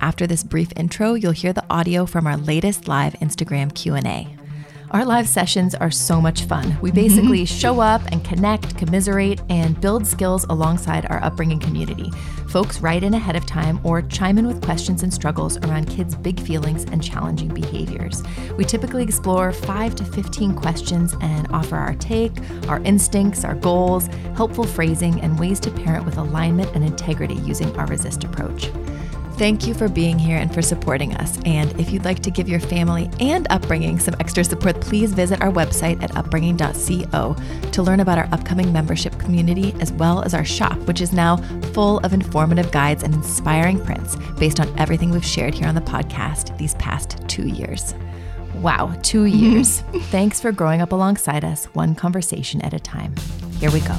After this brief intro, you'll hear the audio from our latest live Instagram Q&A. Our live sessions are so much fun. We basically mm-hmm. show up and connect, commiserate, and build skills alongside our upbringing community. Folks write in ahead of time or chime in with questions and struggles around kids' big feelings and challenging behaviors. We typically explore 5 to 15 questions and offer our take, our instincts, our goals, helpful phrasing, and ways to parent with alignment and integrity using our resist approach. Thank you for being here and for supporting us. And if you'd like to give your family and upbringing some extra support, please visit our website at upbringing.co to learn about our upcoming membership community as well as our shop, which is now full of informative guides and inspiring prints based on everything we've shared here on the podcast these past two years. Wow, two years. Thanks for growing up alongside us, one conversation at a time. Here we go.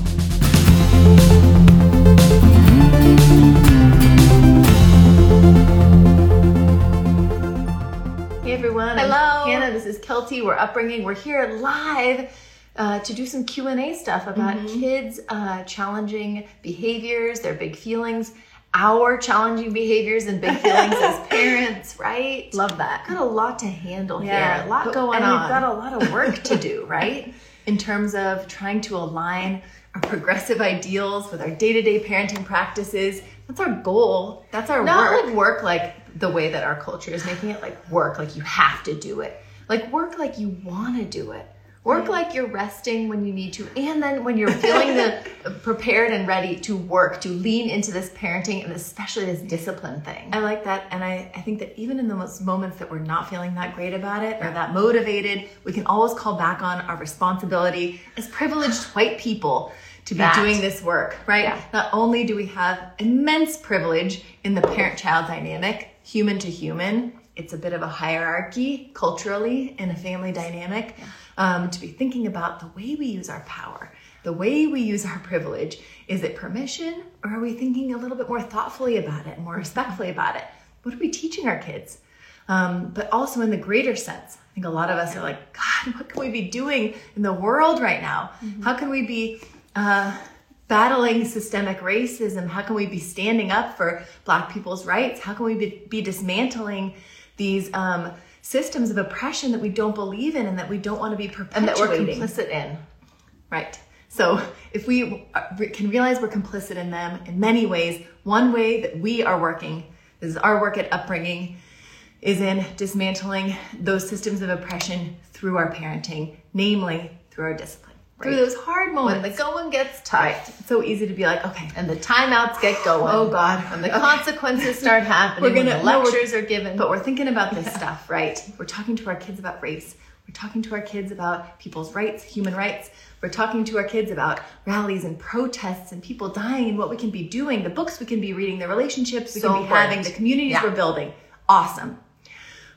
Hey everyone. Hello. I'm Hannah. This is Kelty. We're upbringing. We're here live uh, to do some Q and A stuff about Mm-hmm. kids' uh, challenging behaviors, their big feelings, our challenging behaviors and big feelings as parents. Right? Love that. Got a lot to handle Yeah. here. A lot But- going and on. we've got a lot of work to do. Right? In terms of trying to align our progressive ideals with our day-to-day parenting practices. That's our goal. That's our Not work like work like the way that our culture is making it like work like you have to do it. Like work like you want to do it. Work like you're resting when you need to, and then when you're feeling the prepared and ready to work, to lean into this parenting and especially this discipline thing. I like that and I, I think that even in the most moments that we're not feeling that great about it or that motivated, we can always call back on our responsibility as privileged white people to be That. doing this work, right? Yeah. Not only do we have immense privilege in the parent-child dynamic, human to human, it's a bit of a hierarchy culturally in a family dynamic um, to be thinking about the way we use our power, the way we use our privilege. Is it permission or are we thinking a little bit more thoughtfully about it, more respectfully about it? What are we teaching our kids? Um, but also in the greater sense. I think a lot of us are like, God, what can we be doing in the world right now? How can we be uh, battling systemic racism? How can we be standing up for Black people's rights? How can we be, be dismantling these um, systems of oppression that we don't believe in and that we don't want to be perpetuating? and that we're complicit in. Right. So if we uh, can realize we're complicit in them in many ways, one way that we are working, this is our work at upbringing, is in dismantling those systems of oppression through our parenting, namely through our discipline. Through those hard moments. When the going gets tough It's so easy to be like, okay, and the timeouts get going. Oh, God. And the Okay. consequences start happening, We're gonna- the no, lectures are given. But we're thinking about this stuff, right? We're talking to our kids about race. We're talking to our kids about people's rights, human rights. We're talking to our kids about rallies and protests and people dying and what we can be doing, the books we can be reading, the relationships we So can be having, the communities Yeah. we're building. Awesome.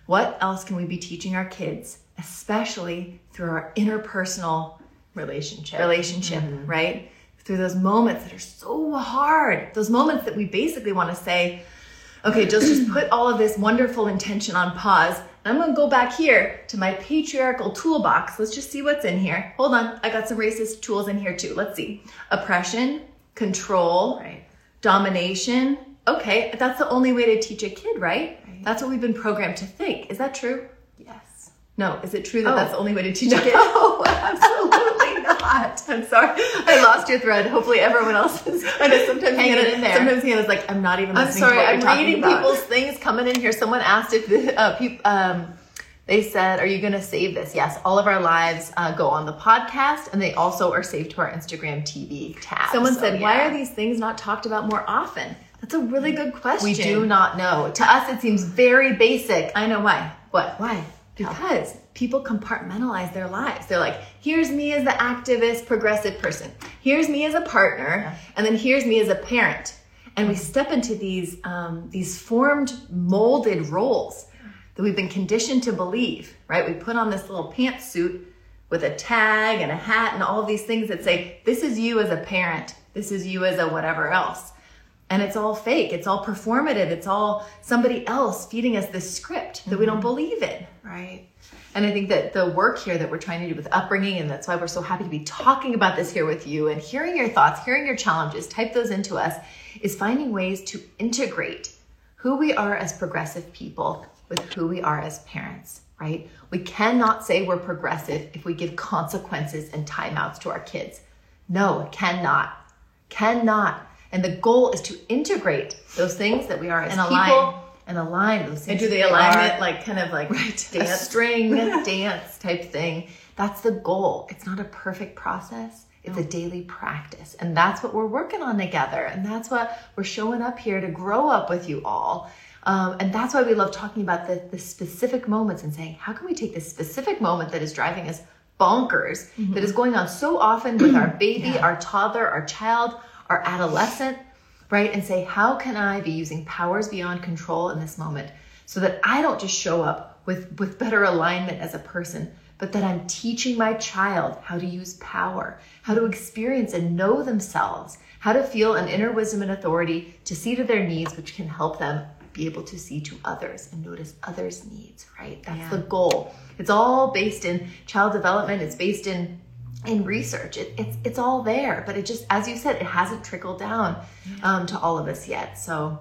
What else can we be teaching our kids, especially through our interpersonal relationship. relationship, mm-hmm. right? Through those moments that are so hard, those moments that we basically want to say, okay, just just put all of this wonderful intention on pause. And I'm going to go back here to my patriarchal toolbox. Let's just see what's in here. Hold on, I got some racist tools in here too. Let's see. Oppression, control, Right. domination. Okay, that's the only way to teach a kid, right? That's what we've been programmed to think. Is that true? Yes. No, is it true that Oh. that's the only way to teach a kid? No, absolutely not. I'm sorry, I lost your thread. Hopefully, everyone else is. I know sometimes Hanging Hannah, in there. Sometimes Hannah's like, I'm not even. I'm listening sorry, I'm reading people's things coming in here. Someone asked if the uh, peop, um, they said, "Are you going to save this?" Yes, all of our lives uh, go on the podcast, and they also are saved to our Instagram TV tab. Someone So, said, "Why are these things not talked about more often?" That's a really good question. We do not know. To us, it seems very basic. I know why. What? Why? Because people compartmentalize their lives. They're like, here's me as the activist, progressive person. Here's me as a partner, and then here's me as a parent. And we step into these um, these formed, molded roles that we've been conditioned to believe. Right? We put on this little pantsuit with a tag and a hat and all these things that say, "This is you as a parent. This is you as a whatever else." And it's all fake. It's all performative. It's all somebody else feeding us this script that we don't mm-hmm. believe in. Right. And I think that the work here that we're trying to do with upbringing, and that's why we're so happy to be talking about this here with you and hearing your thoughts, hearing your challenges, type those into us, is finding ways to integrate who we are as progressive people with who we are as parents, right? We cannot say we're progressive if we give consequences and timeouts to our kids. No, cannot. Cannot. And the goal is to integrate those things that we are as And people align. and align those things. And do the alignment, like kind of like right. a dance. string dance type thing. That's the goal. It's not a perfect process. It's a daily practice. And that's what we're working on together. And that's what we're showing up here to grow up with you all. Um, and that's why we love talking about the, the specific moments and saying how can we take this specific moment that is driving us bonkers that is going on so often with our baby our toddler our child our adolescent right? And say, how can I be using powers beyond control in this moment so that I don't just show up with, with better alignment as a person, but that I'm teaching my child how to use power, how to experience and know themselves, how to feel an inner wisdom and authority to see to their needs, which can help them be able to see to others and notice others' needs, right? That's Yeah. the goal. It's all based in child development, it's based in in research. It, it's it's all there, but it just, as you said, it hasn't trickled down um, to all of us yet. So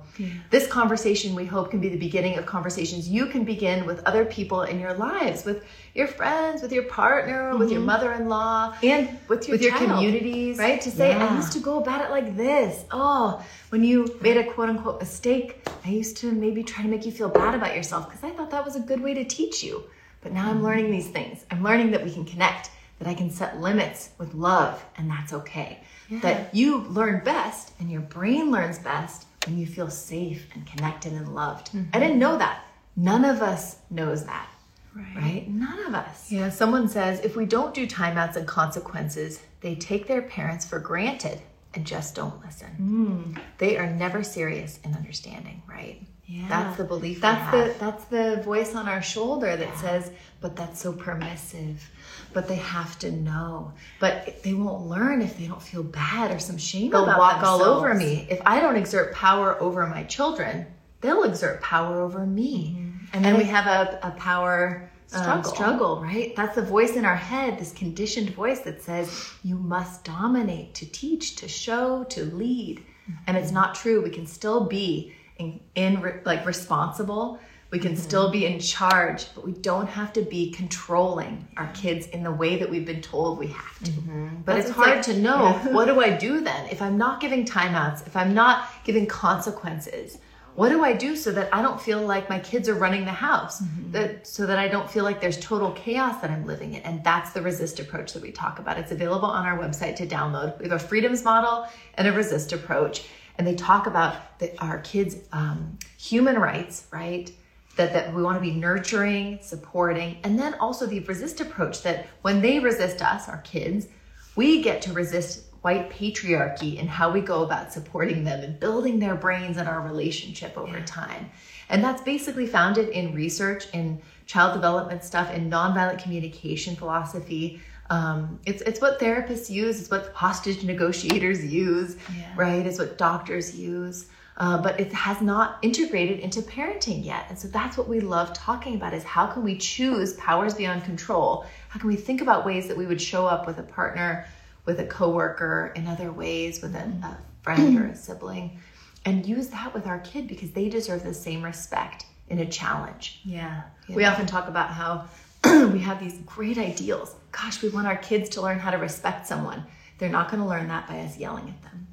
this conversation, we hope, can be the beginning of conversations you can begin with other people in your lives, with your friends, with your partner, with your mother-in-law, and with your, with your communities, right? To say, I used to go about it like this. Oh, when you made a quote unquote mistake, I used to maybe try to make you feel bad about yourself because I thought that was a good way to teach you. But now I'm learning these things. I'm learning that we can connect, that I can set limits with love, and that's okay. That you learn best and your brain learns best when you feel safe and connected and loved. I mm-hmm. didn't know that. None of us knows that. Right. right. None of us. Yeah, someone says if we don't do timeouts and consequences, they take their parents for granted and just don't listen. Mm. They are never serious in understanding, right? Yeah. That's the belief. That's have. the that's the voice on our shoulder that says, "But that's so permissive." But they have to know. But they won't learn if they don't feel bad or some shame They'll about walk all over me. If I don't exert power over my children, they'll exert power over me. And then we have a, a power um, Struggle. struggle, right? That's the voice in our head, this conditioned voice that says, you must dominate to teach, to show, to lead. And it's not true. We can still be in, in re- like responsible. We can mm-hmm. still be in charge, but we don't have to be controlling our kids in the way that we've been told we have to. Mm-hmm. But That's it's hard like- to know what do I do then if I'm not giving timeouts, if I'm not giving consequences. What do I do so that I don't feel like my kids are running the house? Mm-hmm. That so that I don't feel like there's total chaos that I'm living in. And that's the resist approach that we talk about. It's available on our website to download. We have a freedoms model and a resist approach, and they talk about the, our kids' um, human rights, right? That, that we want to be nurturing, supporting, and then also the resist approach that when they resist us, our kids, we get to resist white patriarchy and how we go about supporting them and building their brains and our relationship over time. And that's basically founded in research, in child development stuff, in nonviolent communication philosophy. Um, it's it's what therapists use. It's what hostage negotiators use, Yeah. right? It's what doctors use uh, but it has not integrated into parenting yet and so that's what we love talking about is how can we choose powers beyond control how can we think about ways that we would show up with a partner with a coworker in other ways with a, a friend or a sibling and use that with our kid because they deserve the same respect in a challenge Yeah. Yeah. We often talk about how we have these great ideals. Gosh, we want our kids to learn how to respect someone. They're not going to learn that by us yelling at them,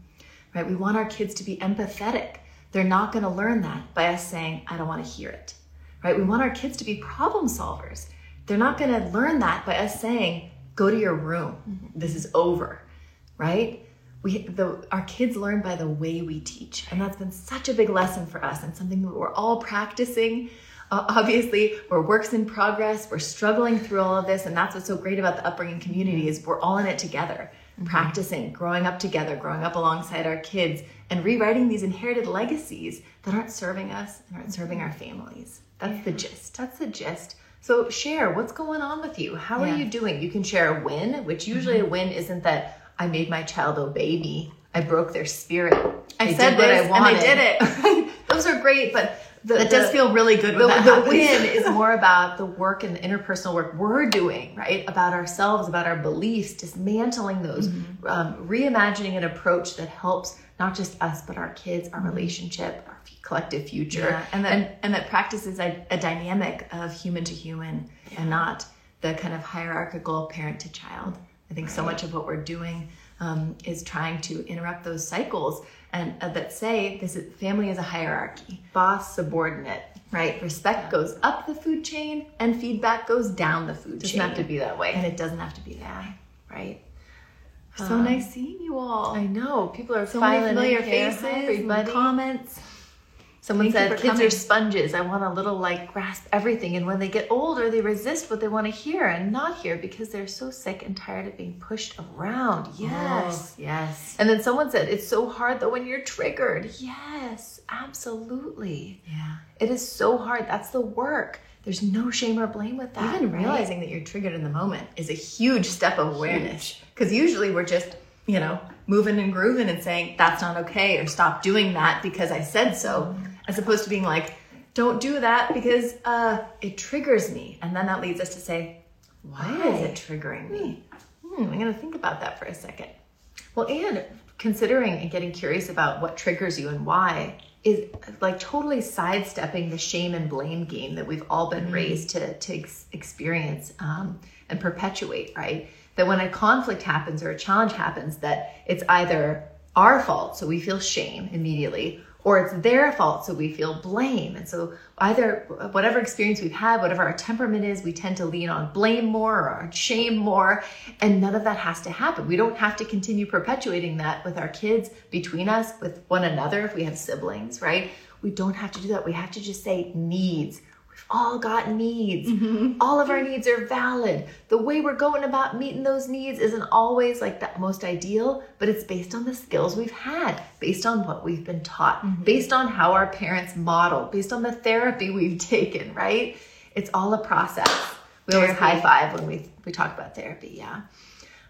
right? We want our kids to be empathetic. They're not going to learn that by us saying, I don't want to hear it, right? We want our kids to be problem solvers. They're not going to learn that by us saying, go to your room. Mm-hmm. This is over, right? We, the, our kids learn by the way we teach. And that's been such a big lesson for us and something that we're all practicing. Uh, obviously, we're works in progress. We're struggling through all of this. And that's what's so great about the upbringing community is we're all in it together, mm-hmm. practicing, growing up together, growing up alongside our kids and rewriting these inherited legacies that aren't serving us and aren't serving our families. That's the gist. That's the gist. So share what's going on with you. How yeah. are you doing? You can share a win, which usually mm-hmm. a win isn't that I made my child obey me. I broke their spirit. I, I said this I wanted. and I did it. Those are great, but the, it does feel really good. the, the win is more about the work and the interpersonal work we're doing, right? About ourselves, about our beliefs, dismantling those, mm-hmm. um, reimagining an approach that helps not just us but our kids, our mm-hmm. relationship, our collective future, yeah. and that and, and, that practices a, a, dynamic of human to human yeah. and not the kind of hierarchical parent to child. I think so much of what we're doing um, is trying to interrupt those cycles and uh, that say this is, family is a hierarchy, boss, subordinate, right? Respect goes up the food chain and feedback goes down the food it chain. Doesn't have to be that way, and it doesn't have to be that way, right? So um, nice seeing you all. I know people are so many familiar faces, everybody. comments. Someone Thank said kids coming. are sponges. I want a little like grasp everything. And when they get older, they resist what they want to hear and not hear because they're so sick and tired of being pushed around. Yes. Oh, yes. And then someone said, it's so hard though when you're triggered. Yes, absolutely. Yeah. It is so hard. That's the work. There's no shame or blame with that. Even right? realizing that you're triggered in the moment is a huge step of awareness. Because usually we're just, you know, moving and grooving and saying, that's not okay, or stop doing that because I said so. Mm-hmm as opposed to being like, don't do that because uh, it triggers me. And then that leads us to say, why, why? is it triggering me? Hmm, I'm going to think about that for a second. Well, and considering and getting curious about what triggers you and why is like totally sidestepping the shame and blame game that we've all been mm-hmm. raised to, to ex- experience um, and perpetuate, right? That when a conflict happens or a challenge happens, that it's either our fault, so we feel shame immediately, or it's their fault, so we feel blame. And so, either whatever experience we've had, whatever our temperament is, we tend to lean on blame more or shame more. And none of that has to happen. We don't have to continue perpetuating that with our kids, between us, with one another, if we have siblings, right? We don't have to do that. We have to just say needs all got needs. Mm-hmm. All of our needs are valid. The way we're going about meeting those needs isn't always like the most ideal, but it's based on the skills we've had, based on what we've been taught, mm-hmm. based on how our parents model, based on the therapy we've taken, right? It's all a process. We always high five when we, we talk about therapy, yeah.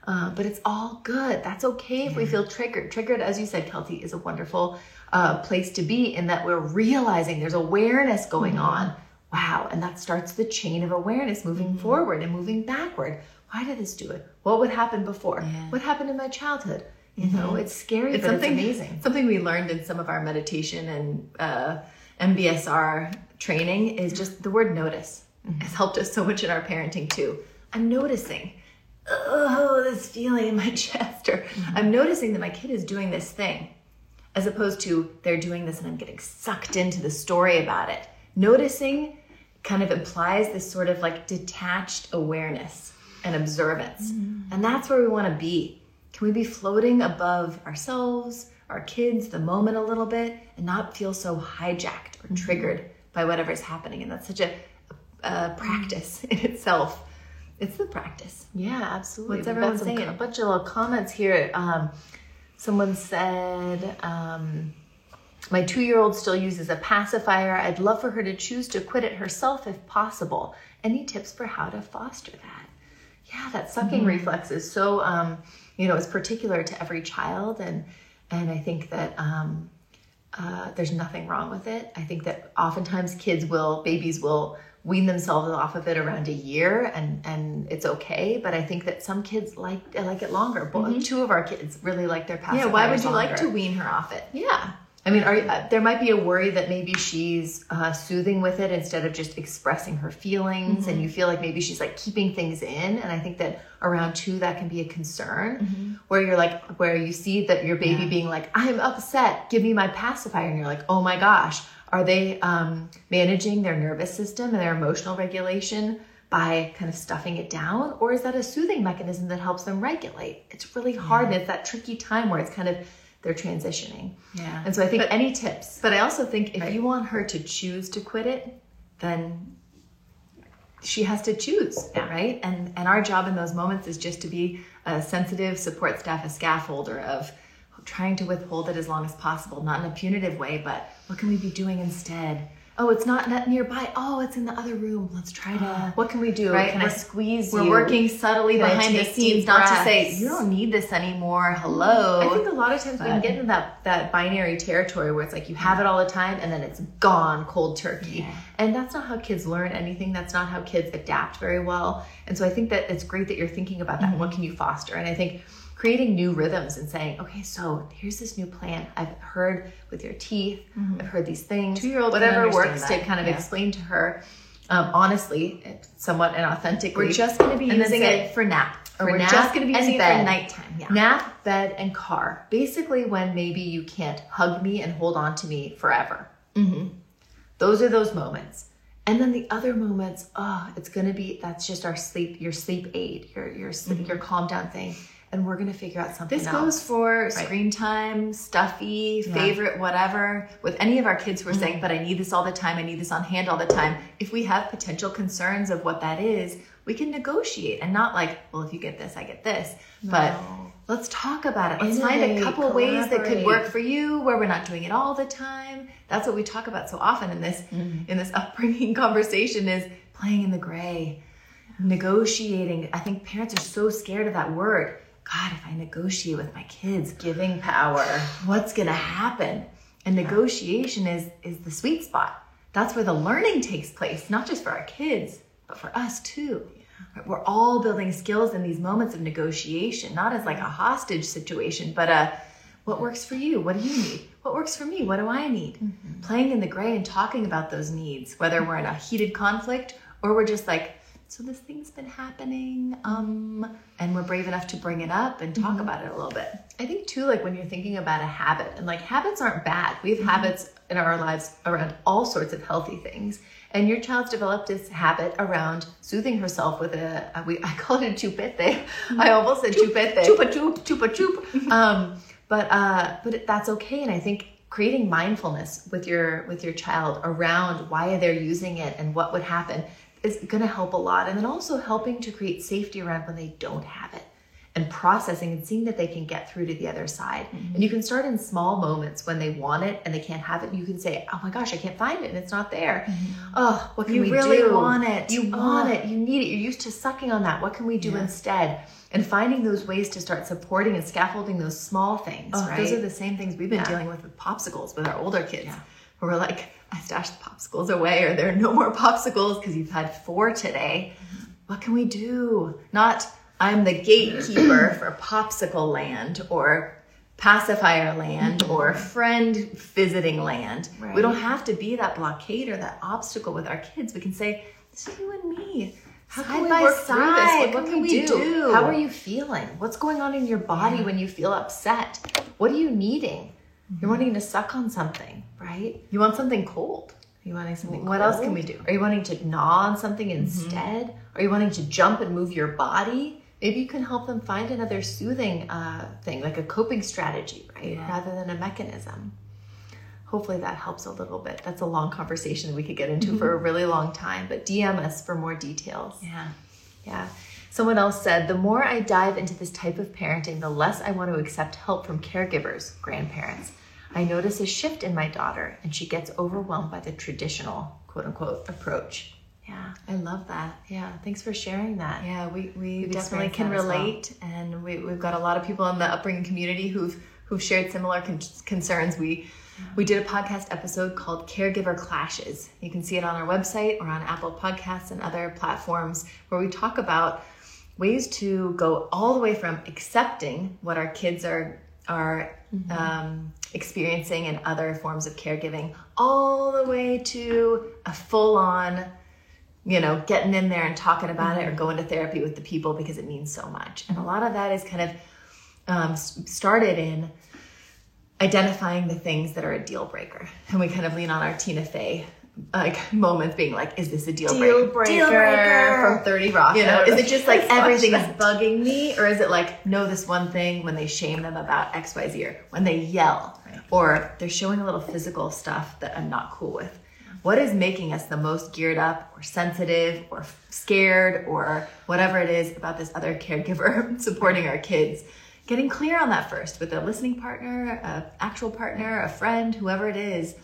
Uh, but it's all good. That's okay if yeah. we feel triggered. Triggered, as you said, Kelty, is a wonderful uh, place to be in that we're realizing there's awareness going mm-hmm. on wow. And that starts the chain of awareness moving mm-hmm. forward and moving backward. Why did this do it? What would happen before? Yeah. What happened in my childhood? You mm-hmm. know, it's scary, it's something, it's amazing. Something we learned in some of our meditation and uh, MBSR training is just the word notice. Mm-hmm. Has helped us so much in our parenting too. I'm noticing, oh, this feeling in my chest, or mm-hmm. I'm noticing that my kid is doing this thing, as opposed to they're doing this and I'm getting sucked into the story about it. Noticing kind of implies this sort of like detached awareness and observance. Mm. And that's where we want to be. Can we be floating above ourselves, our kids, the moment a little bit, and not feel so hijacked or mm-hmm. triggered by whatever's happening? And that's such a, a practice in itself. It's the practice. Yeah, absolutely. What's everyone saying? A bunch of little comments here. Um, someone said, um, my two year old still uses a pacifier. I'd love for her to choose to quit it herself if possible. Any tips for how to foster that? Yeah, that sucking mm-hmm. reflex is so, um, you know, it's particular to every child. And, and I think that um, uh, there's nothing wrong with it. I think that oftentimes kids will, babies will wean themselves off of it around a year and and it's okay but i think that some kids like like it longer mm-hmm. two of our kids really like their pacifiers yeah why would you longer. like to wean her off it yeah I mean, are, uh, there might be a worry that maybe she's uh, soothing with it instead of just expressing her feelings, and you feel like maybe she's like keeping things in. And I think that around two, that can be a concern, where you're like, where you see that your baby being like, "I'm upset, give me my pacifier," and you're like, "Oh my gosh, are they um, managing their nervous system and their emotional regulation?" By kind of stuffing it down, or is that a soothing mechanism that helps them regulate? It's really hard, and it's that tricky time where it's kind of they're transitioning. Yeah. And so I think any tips. But I also think if you want her to choose to quit it, then she has to choose, right? And and our job in those moments is just to be a sensitive support staff, a scaffolder of trying to withhold it as long as possible, not in a punitive way, but what can we be doing instead? Oh, it's not net nearby. Oh, it's in the other room. Let's try to. What can we do? Right, Can we're- squeeze We're you? working subtly Can behind the scenes, not to say you don't need this anymore. Hello. I think a lot of times we can get into that that binary territory where it's like you have it all the time and then it's gone cold turkey. And that's not how kids learn anything. That's not how kids adapt very well. And so I think that it's great that you're thinking about that. Mm-hmm. What can you foster? And I think creating new rhythms and saying, okay, so here's this new plan. I've heard with your teeth. I've heard these things. Mm-hmm. Two-year-old whatever works that. to kind of Yeah. explain to her. Um, honestly, somewhat and authentically. We're just going to be using say- it for nap. or we're nap just going to be using it bed. for nighttime. Yeah. Nap, bed, and car. Basically, when maybe you can't hug me and hold on to me forever. Mm-hmm. Those are those moments. And then the other moments, oh, it's gonna be that's just our sleep, your sleep aid, your your sleep, your calm down thing, and we're gonna figure out something This else. goes for screen time, stuffy, favorite, whatever. With any of our kids who are saying, mm-hmm. but I need this all the time, I need this on hand all the time. If we have potential concerns of what that is, we can negotiate and not like, well, if you get this, I get this. But let's talk about it. Let's find a couple ways that could work for you where we're not doing it all the time. That's what we talk about so often in this mm-hmm. in this upbringing conversation is playing in the gray negotiating. I think parents are so scared of that word. God, if I negotiate with my kids, giving power. what's going to happen? And negotiation is is the sweet spot. That's where the learning takes place, not just for our kids, but for us too. We're all building skills in these moments of negotiation, not as like a hostage situation, but a what works for you? What do you need? What works for me? What do I need? Mm-hmm. Playing in the gray and talking about those needs, whether we're in a heated conflict or we're just like, so this thing's been happening, um, and we're brave enough to bring it up and talk about it a little bit. I think too, like when you're thinking about a habit, and like habits aren't bad. We have habits in our lives around all sorts of healthy things. And your child's developed this habit around soothing herself with a, a we I call it a chupete. I almost said chupete. Chupa chup, chupa chup. um, but uh, but that's okay. And I think creating mindfulness with your with your child around why they're using it and what would happen is going to help a lot. And then also helping to create safety around when they don't have it and processing and seeing that they can get through to the other side. Mm-hmm. And you can start in small moments when they want it and they can't have it. You can say, "Oh my gosh, I can't find it and it's not there." Oh, what can You we really do? want it. You want Oh. it. You need it. You're used to sucking on that. What can we do instead? And finding those ways to start supporting and scaffolding those small things, Oh, right? Those are the same things we've been Yeah. dealing with with popsicles with our older kids. Where we're like, I stashed the popsicles away, or there are no more popsicles because you've had four today. Mm-hmm. What can we do? Not I'm the gatekeeper for popsicle land or pacifier land mm-hmm. or friend visiting land. Right. We don't have to be that blockade or that obstacle with our kids. We can say, it's you and me. How side can we by work through this? side. What, can, we do? How are you feeling? What's going on in your body when you feel upset? What are you needing? You're mm-hmm. wanting to suck on something, right? You want something cold. You wanting something What else can we do? Are you wanting to gnaw on something instead? Are you wanting to jump and move your body? Maybe you can help them find another soothing uh, thing, like a coping strategy, right? Rather than a mechanism. Hopefully that helps a little bit. That's a long conversation that we could get into for a really long time, but DM us for more details. Yeah. Yeah. Someone else said, the more I dive into this type of parenting, the less I want to accept help from caregivers, grandparents. I notice a shift in my daughter and she gets overwhelmed by the traditional quote unquote approach. Yeah. I love that. Yeah. Thanks for sharing that. Yeah, we, we definitely can that as well. relate, and we, we've got a lot of people in the upbringing community who've who've shared similar con- concerns. We we did a podcast episode called "Caregiver Clashes." You can see it on our website or on Apple Podcasts and other platforms where we talk about ways to go all the way from accepting what our kids are are um, experiencing in other forms of caregiving, all the way to a full on, you know, getting in there and talking about it or going to therapy with the people because it means so much. And a lot of that is kind of um, started in identifying the things that are a deal breaker. And we kind of lean on our Tina Fey like moments being like, is this a deal, Deal breaker? breaker from 30 Rock. You know, is it just like everything is bugging me, or is it like know this one thing when they shame them about X, Y, Z, or when they yell, or they're showing a little physical stuff that I'm not cool with? What is making us the most geared up, or sensitive, or scared, or whatever it is about this other caregiver supporting our kids? Getting clear on that first with a listening partner, a actual partner, a friend, whoever it is.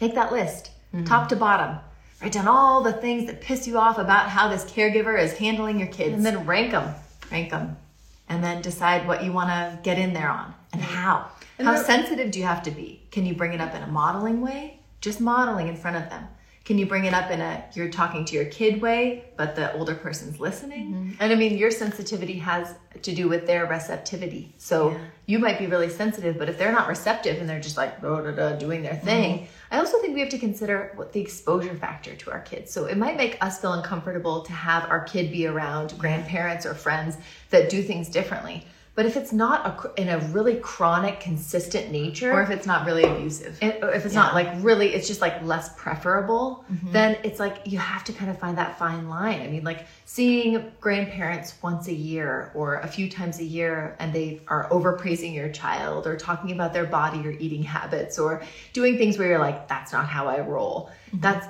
Make that list, top to bottom. Write down all the things that piss you off about how this caregiver is handling your kids And then rank them. rank them, and then decide what you want to get in there on and how. how sensitive do you have to be? Can you bring it up in a modeling way? Just modeling in front of them. Can you bring it up in a you're talking to your kid way, but the older person's listening? Mm-hmm. And I mean, your sensitivity has to do with their receptivity. So Yeah. You might be really sensitive, but if they're not receptive and they're just like da, da, da, doing their thing, mm-hmm. I also think we have to consider what the exposure factor to our kids. So it might make us feel uncomfortable to have our kid be around grandparents or friends that do things differently. But if it's not a, in a really chronic, consistent nature, Or if it's not really abusive. and if it's not like really it's just like less preferable mm-hmm. then it's like you have to kind of find that fine line. I mean like seeing grandparents once a year or a few times a year and they are overpraising your child or talking about their body or eating habits or doing things where you're like that's not how i roll. Mm-hmm. That's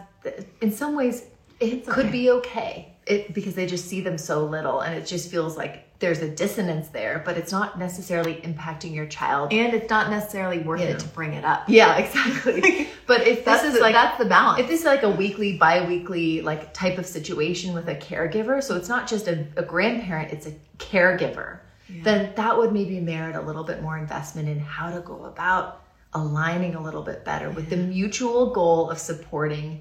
in some ways it could okay. be okay. It, because they just see them so little and it just feels like there's a dissonance there but it's not necessarily impacting your child and it's not necessarily worth You it to bring it up. yeah, exactly. but if That's this is the- like that's the balance. If this is like a weekly, bi-weekly like type of situation with a caregiver, so it's not just a, a grandparent, it's a caregiver, then that would maybe merit a little bit more investment in how to go about aligning a little bit better with the mutual goal of supporting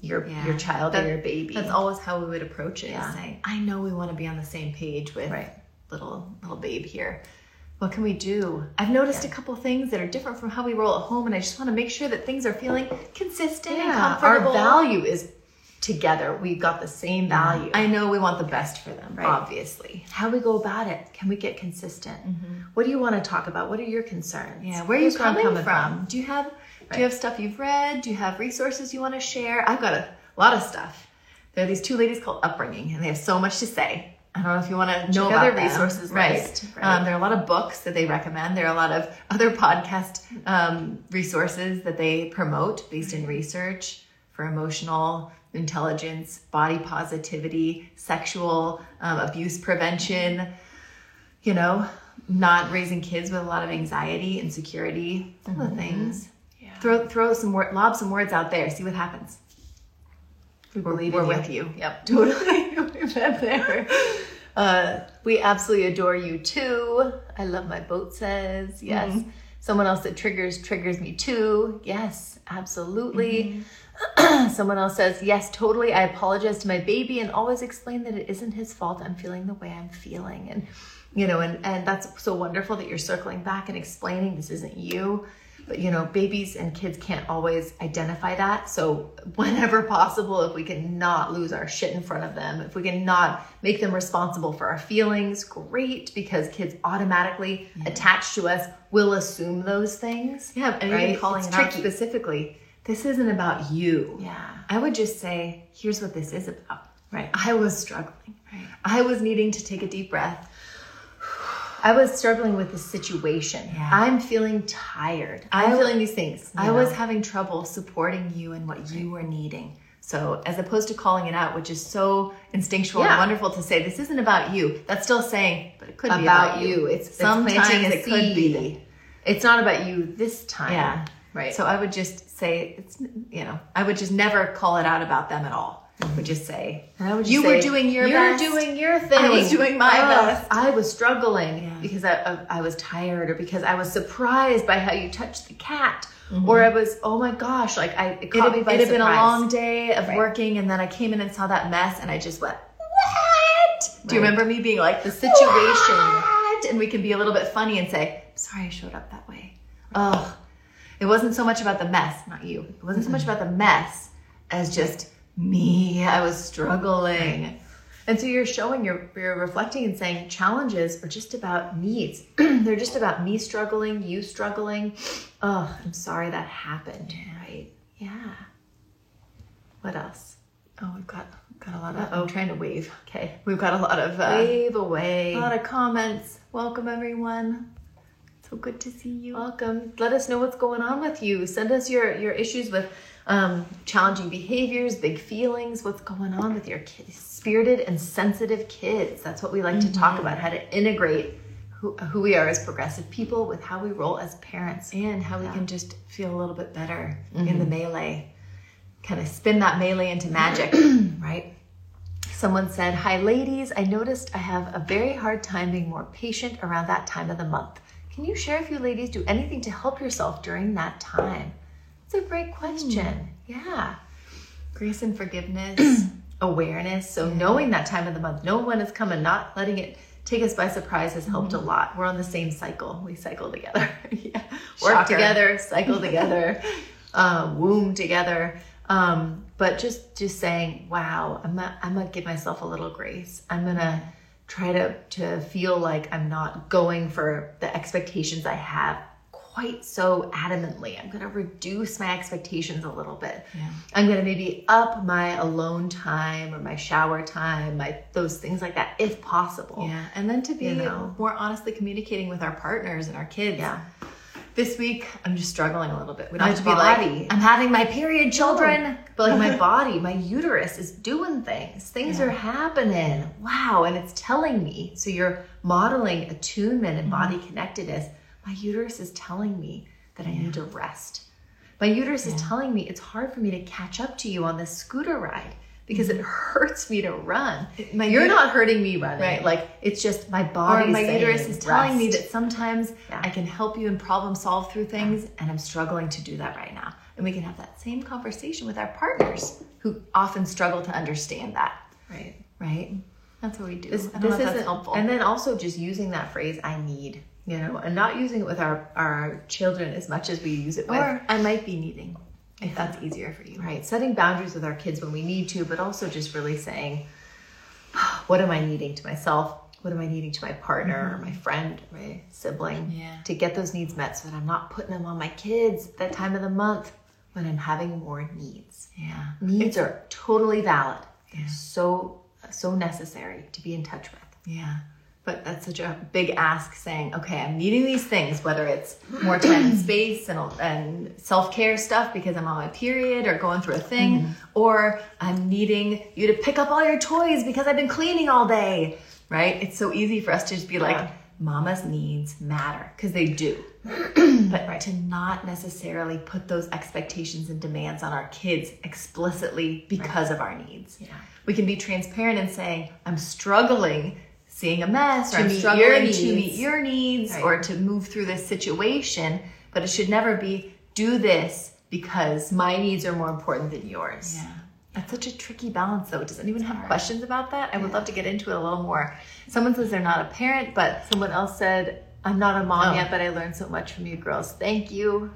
your Yeah. your child That- or your baby. That's always how we would approach it. Yeah. Saying, I know we want to be on the same page with Right. little little babe here. What can we do? I've noticed a couple things that are different from how we roll at home, and I just want to make sure that things are feeling consistent and comfortable. our value is together. We've got the same value. I know we want the best for them, Right. obviously. how we go about it. Can we get consistent? Mm-hmm. What do you want to talk about? What are your concerns? Yeah, where are you I'm coming, from? Do you have do you have stuff you've read? Do you have resources you want to share? I've got a lot of stuff. There are these two ladies called Upbringing, and they have so much to say. I don't know if you want to know Check about their them. resources right? right. Um, there are a lot of books that they recommend. There are a lot of other podcast um, resources that they promote based in research for emotional intelligence, body positivity, sexual um, abuse prevention you know, not raising kids with a lot of anxiety, insecurity, some of the things. Throw throw some word, lob some words out there. See what happens. We We're, believe we're you. with you. Yep, totally. We've been there. Uh, we absolutely adore you too. I love my boat says. Yes. Mm-hmm. Someone else that triggers triggers me too. Yes, absolutely. Mm-hmm. Someone else says, Yes, totally. I apologize to my baby and always explain that it isn't his fault. I'm feeling the way I'm feeling. And, you know, and, and that's so wonderful that you're circling back and explaining this isn't you. But, you know, babies and kids can't always identify that. So, whenever possible, if we can not lose our shit in front of them, if we can not make them responsible for our feelings, great, because kids automatically attached to us will assume those things. Yeah, and Right? even calling It's it out specifically. This isn't about you. Yeah. I would just say, here's what this is about. Right. I was struggling. Right. I was needing to take a deep breath. I was struggling with the situation. Yeah. I'm feeling tired. I'm I- feeling these things. I you was having trouble supporting you and what you were needing. So, as opposed to calling it out, which is so instinctual Yeah. and wonderful to say, this isn't about you. That's still saying, but it could be about about you. It's sometimes it's a it could be. It's not about you this time. Yeah. Right. So I would just say it's you know I would just never call it out about them at all. I would just say And I would just you say, were doing your You're best. doing your thing. I was doing my Oh, best. I was struggling Yeah. because I, I, I was tired, or because I was surprised by how you touched the cat, mm-hmm. or I was oh my gosh, like I it It caught had, me by it had been a long day of Right. working, and then I came in and saw that mess, and I just went, "What?" Do you remember me being like, The situation. "What?" And we can be a little bit funny and say, sorry I showed up that way. Oh, it wasn't so much about the mess, not you. It wasn't so much about the mess as just me. I was struggling. And so you're showing, you're, you're reflecting and saying challenges are just about needs. They're just about me struggling, you struggling. Oh, I'm sorry that happened, right? Yeah. What else? Oh, we've got got a lot of. Uh-oh. I'm trying to wave. Okay. We've got a lot of. Uh, Wave away. a lot of comments. Welcome everyone. So good to see you. Welcome. Let us know what's going on with you. Send us your your issues with um, challenging behaviors, big feelings. What's going on with your kids? Spirited and sensitive kids. That's what we like to talk about. How to integrate who, who we are as progressive people with how we roll as parents. and how we can just feel a little bit better in the melee. Kind of spin that melee into magic, right? Someone said, Hi, ladies. I noticed I have a very hard time being more patient around that time of the month. Can you share if you ladies do anything to help yourself during that time? It's a great question. Yeah. Grace and forgiveness. Awareness. So, knowing that time of the month, knowing when it's coming, not letting it take us by surprise has helped a lot. We're on the same cycle. We cycle together. yeah. Work Shocker. together, cycle together, um, womb together. Um, but just just saying, wow, I'm gonna, I'm gonna give myself a little grace. I'm gonna try to to feel like I'm not going for the expectations I have quite so adamantly. I'm gonna reduce my expectations a little bit. Yeah. I'm gonna maybe up my alone time or my shower time, my those things like that, if possible. Yeah, and then to be You know. more honestly communicating with our partners and our kids. Yeah. This week, I'm just struggling a little bit. We don't have to be like. I'm having my period, children. But like my body, my uterus is doing things. Things are happening. Wow. And it's telling me. So you're modeling attunement and mm-hmm. body connectedness. My uterus is telling me that I need to rest. My uterus is telling me it's hard for me to catch up to you on this scooter ride because it mm-hmm. hurts me to run. my You're not hurting me running. Right. Like it's just my Or body. my uterus is telling me that sometimes Yeah. I can help you and problem solve through things, and I'm struggling to do that right now. And we can have that same conversation with our partners who often struggle to understand that, Right. right? That's what we do. This, this isn't helpful. And then also just using that phrase, I need, you know, and not using it with our, our children as much as we use it with. or I might be needing, if that's easier for you. right. Setting boundaries with our kids when we need to, but also just really saying, ah, what am I needing to myself? What am I needing to my partner or mm-hmm. my friend, my sibling? Yeah. To get those needs met so that I'm not putting them on my kids at that time of the month when I'm having more needs. Yeah. Needs are totally valid. They're so, so necessary to be in touch with. Yeah. But that's such a big ask saying, okay, I'm needing these things, whether it's more time and space and, and self care stuff because I'm on my period or going through a thing, mm-hmm. or I'm needing you to pick up all your toys because I've been cleaning all day, right? It's so easy for us to just be like, mama's needs matter because they do. but right to not necessarily put those expectations and demands on our kids explicitly because of our needs. Yeah. We can be transparent and saying, I'm struggling seeing a mess, or To I'm meet struggling your to needs. meet your needs, Right. or to move through this situation. But it should never be, do this because My needs are more important than yours. yeah. That's such a tricky balance, though. Does anyone have questions about that? I would love to get into it a little more. Someone says they're not a parent, but Someone else said, I'm not a mom Oh. yet, but I learned so much from you girls. Thank you.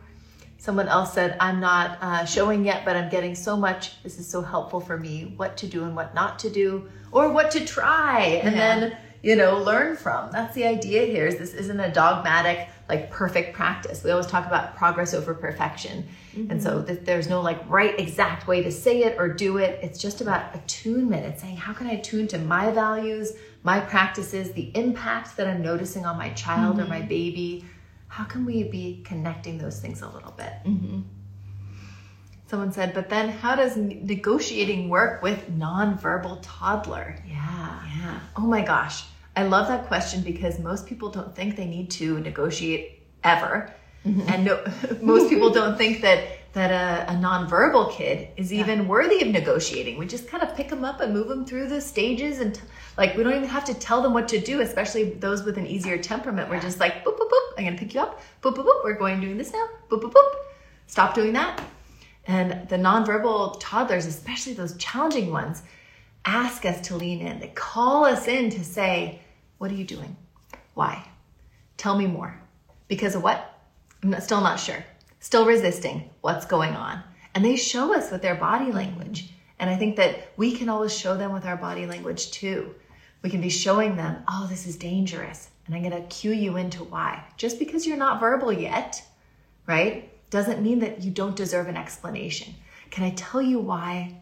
Someone else said, I'm not uh, showing yet, but I'm getting so much. This is so helpful for me, what to do and what not to do, or what to try, and Yeah. then, you know, learn from. That's the idea here is this isn't a dogmatic, like perfect practice. We always talk about progress over perfection. And so mm-hmm. th- there's no like right exact way to say it or do it. It's just about attunement. It's saying, how can I attune to my values, my practices, the impact that I'm noticing on my child or my mm-hmm. baby? How can we be connecting those things a little bit? Mm-hmm. someone said, but then how does negotiating work with nonverbal toddler? Yeah. Yeah. Oh my gosh. I love that question because most people don't think they need to negotiate ever. Mm-hmm. And no, most people don't think that that a, a nonverbal kid is even worthy of negotiating. We just kind of pick them up and move them through the stages and t- like we don't even have to tell them what to do, especially those with an easier temperament. We're just like boop boop boop, I'm going to pick you up. Boop boop boop, we're going doing this now. Boop boop boop. Stop doing that. And the nonverbal toddlers, especially those challenging ones, ask us to lean in. They call us in to say, What are you doing? Why? Tell me more. Because of what? I'm not, still not sure. Still resisting what's going on. And they show us with their body language. And I think that we can always show them with our body language too. We can be showing them, oh, this is dangerous. And I'm going to cue you into why. Just because you're not verbal yet, right, doesn't mean that you don't deserve an explanation. Can I tell you why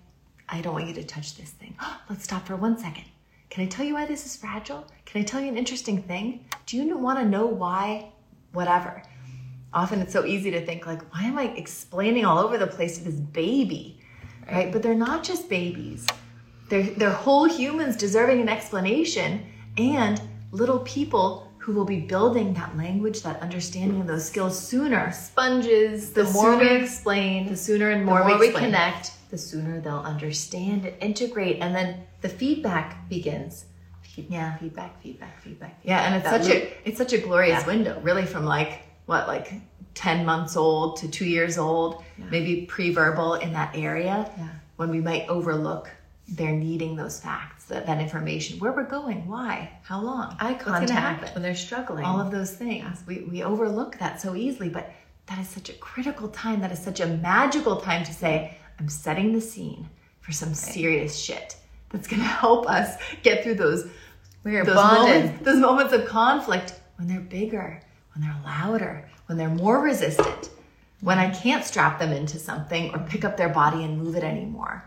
I don't want you to touch this thing? Let's stop for one second. Can I tell you why this is fragile? Can I tell you an interesting thing? Do you want to know why? Whatever. Often it's so easy to think like, why am I explaining all over the place to this baby? Right? right? But they're not just babies. They're they're whole humans deserving an explanation and little people who will be building that language, that understanding, and those skills sooner. Sponges. The, the more sooner, we explain, the sooner and more, more we, we connect, the sooner they'll understand and integrate, and then the feedback begins. yeah, feedback, feedback, feedback. Yeah, and it's such loop. a it's such a glorious yeah. window, really, from like what like 10 months old to two years old, yeah. maybe pre-verbal in that area, yeah. when we might overlook they're needing those facts, that, that information, where we're going, why, how long, eye contact when they're struggling, all of those things. We, we overlook that so easily, but that is such a critical time. That is such a magical time to say, I'm setting the scene for some right. serious shit that's going to help us get through those, those moments, those moments of conflict when they're bigger, when they're louder, when they're more resistant, when I can't strap them into something or pick up their body and move it anymore.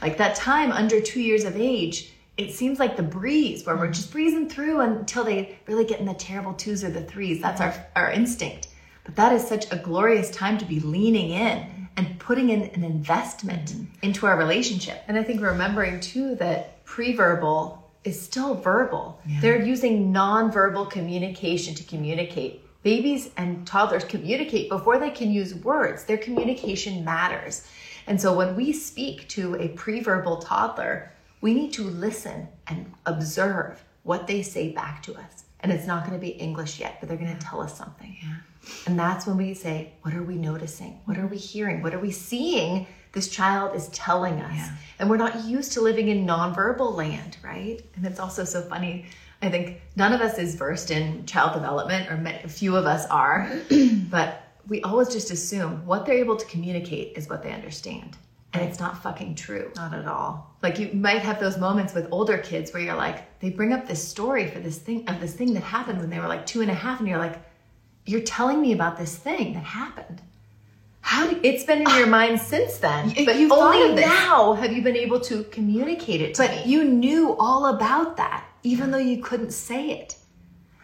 Like that time under two years of age, it seems like the breeze where we're just breezing through until they really get in the terrible twos or the threes. That's our, our instinct. But that is such a glorious time to be leaning in and putting in an investment mm-hmm. into our relationship. And I think remembering too that pre-verbal is still verbal. Yeah. They're using non-verbal communication to communicate. Babies and toddlers communicate before they can use words. Their communication matters. And so when we speak to a pre-verbal toddler, we need to listen and observe what they say back to us. And it's not going to be English yet, but they're going to tell us something. Yeah. And that's when we say, what are we noticing? What are we hearing? What are we seeing? This child is telling us. Yeah. And we're not used to living in nonverbal land, right? And it's also so funny. I think none of us is versed in child development, or a few of us are, but we always just assume what they're able to communicate is what they understand. And it's not fucking true. Not at all. Like you might have those moments with older kids where you're like, they bring up this story for this thing of this thing that happened when they were like two and a half, and you're like, you're telling me about this thing that happened. How do, it's been in your ah. mind since then, but you've only now have you been able to communicate it. but me. you knew all about that, even though you couldn't say it.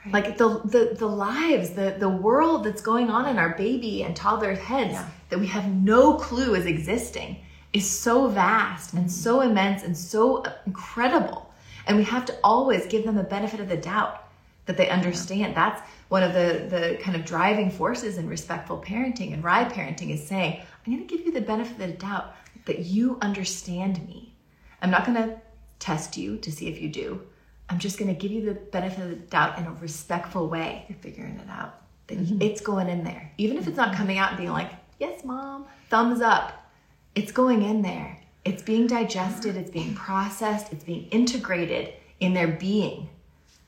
Right. Like the, the the lives, the the world that's going on in our baby and toddler heads yeah. that we have no clue is existing is so vast and mm-hmm. so immense and so uh, incredible. And we have to always give them the benefit of the doubt that they understand. Yeah. That's one of the the kind of driving forces in respectful parenting and RIE parenting is saying, I'm going to give you the benefit of the doubt that you understand me. I'm not going to test you to see if you do. I'm just going to give you the benefit of the doubt in a respectful way. You're figuring it out. Mm-hmm. It's going in there. Even if it's not coming out and being like, yes, mom, thumbs up. It's going in there. It's being digested, it's being processed, it's being integrated in their being.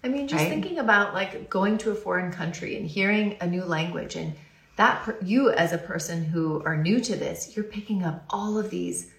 I mean, just right? thinking about like going to a foreign country and hearing a new language and that per- you as a person who are new to this, you're picking up all of these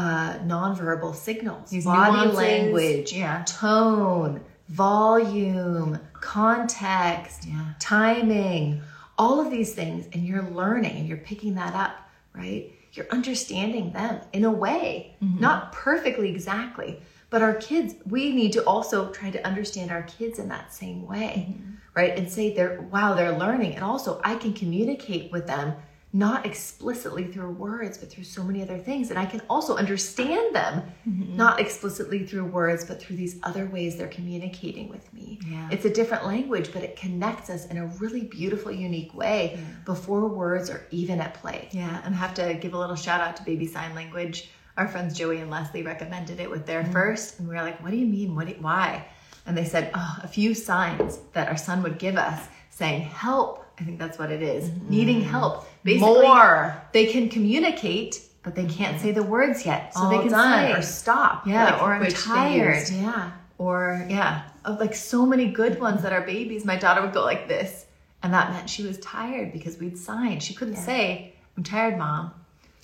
uh, nonverbal signals, These body nuances. language, yeah. tone, volume, context, yeah. timing, all of these things, and you're learning and you're picking that up, right? You're understanding them in a way, mm-hmm. not perfectly exactly, but our kids, we need to also try to understand our kids in that same way, mm-hmm. right? And say they're, wow, they're learning. And also, I can communicate with them not explicitly through words, but through so many other things. And I can also understand them, mm-hmm. not explicitly through words, but through these other ways they're communicating with me. Yeah. It's a different language, but it connects us in a really beautiful, unique way yeah. before words are even at play. Yeah, and I have to give a little shout out to Baby Sign Language. Our friends Joey and Leslie recommended it with their mm-hmm. first, and we were like, "What do you mean? What? Do, why?" And they said, "Oh, a few signs that our son would give us, saying help." I think that's what it is. Mm-hmm. Needing help Basically, more. They can communicate, but they can't say the words yet. So All they can done. say or stop. Yeah, like, or I'm tired. Yeah. Or yeah, of like so many good ones that are babies. My daughter would go like this, And that meant she was tired because we'd signed. She couldn't say, I'm tired, mom.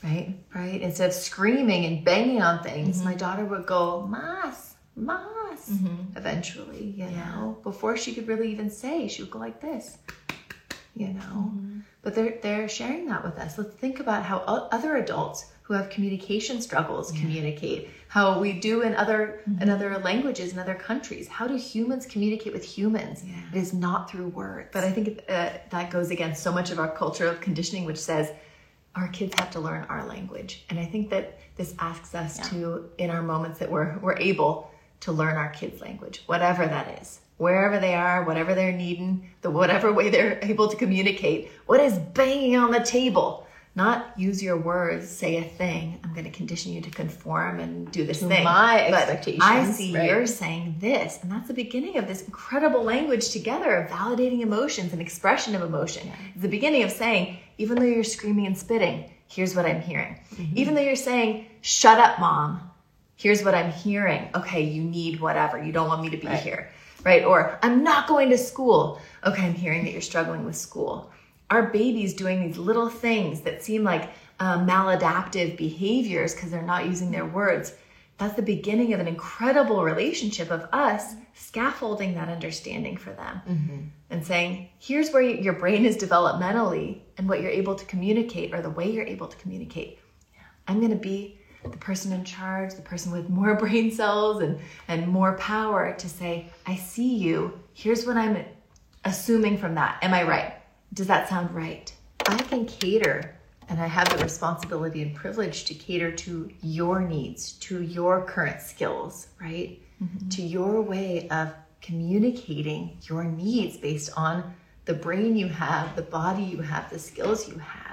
Right? Right. Instead of screaming and banging on things, Mm-hmm. my daughter would go, Mas, Mas, eventually, you know, before she could really even say, she would go like this, you know. Mm-hmm. But they're, they're sharing that with us. Let's think about how other adults who have communication struggles communicate, how we do in other Mm-hmm. in other languages in other countries. How do humans communicate with humans? It is not through words. But I think uh, that goes against so much of our cultural conditioning, which says our kids have to learn our language. And I think that this asks us to, in our moments that we're, we're able to learn our kids' language, whatever that is, wherever they are, whatever they're needing, the whatever way they're able to communicate. What is banging on the table? Not use your words, say a thing. I'm going to condition you to conform and do this thing. my But expectations, I see right. you're saying this, and that's the beginning of this incredible language together of validating emotions and expression of emotion. It's the beginning of saying, even though you're screaming and spitting, here's what I'm hearing. Mm-hmm. Even though you're saying, shut up, mom, here's what I'm hearing. Okay, you need whatever. You don't want me to be here. Right? Or I'm not going to school. Okay, I'm hearing that you're struggling with school. Our babies doing these little things that seem like um, maladaptive behaviors because they're not using their words. That's the beginning of an incredible relationship of us scaffolding that understanding for them and saying, here's where your brain is developmentally and what you're able to communicate or the way you're able to communicate. I'm going to be the person in charge, the person with more brain cells and, and more power to say, I see you. Here's what I'm assuming from that. Am I right? Does that sound right? I can cater and I have the responsibility and privilege to cater to your needs, to your current skills, right? Mm-hmm. To your way of communicating your needs based on the brain you have, the body you have, the skills you have,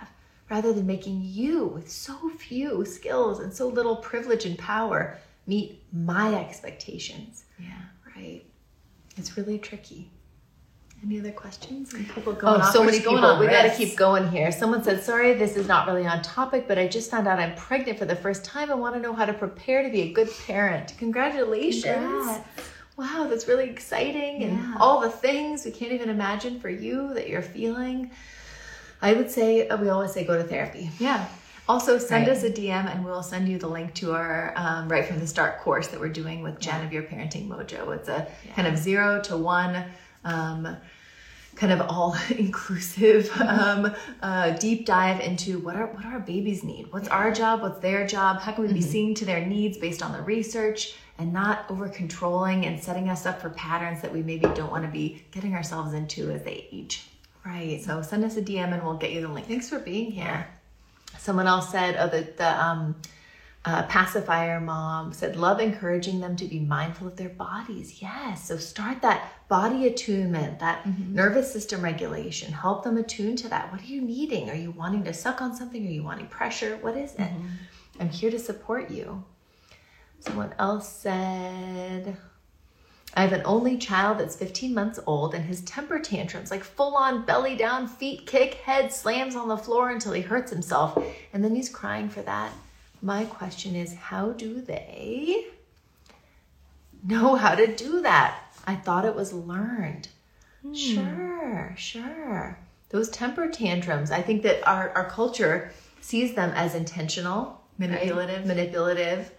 rather than making you with so few skills and so little privilege and power meet my expectations, Yeah. right? It's really tricky. Any other questions? People oh, going Oh, off so many going people. on We got to keep going here. Someone said, Sorry, this is not really on topic, but I just found out I'm pregnant for the first time. I want to know how to prepare to be a good parent. Congratulations. Congrats. Wow, that's really exciting. And all the things we can't even imagine for you that you're feeling. I would say, uh, we always say go to therapy. Yeah. Also, send Right. us a DM and we'll send you the link to our um, right from the start course that we're doing with Jen of Your Parenting Mojo. It's a kind of zero to one, um, kind of all inclusive um, uh, deep dive into what are what our babies need. What's our job? What's their job? How can we be seeing to their needs based on the research and not over controlling and setting us up for patterns that we maybe don't want to be getting ourselves into as they age. Right. So send us a DM and we'll get you the link. Thanks for being here. Someone else said, oh, the, the um, uh, pacifier mom said, love encouraging them to be mindful of their bodies. Yes. So start that body attunement, that nervous system regulation. Help them attune to that. What are you needing? Are you wanting to suck on something? Are you wanting pressure? What is it? I'm here to support you. Someone else said, I have an only child that's 15 months old, and his temper tantrums, like full on belly down, feet kick, head slams on the floor until he hurts himself, and then he's crying for that. My question is, how do they know how to do that? I thought it was learned. Hmm. Sure, sure. Those temper tantrums, I think that our, our culture sees them as intentional, right? Manipulative.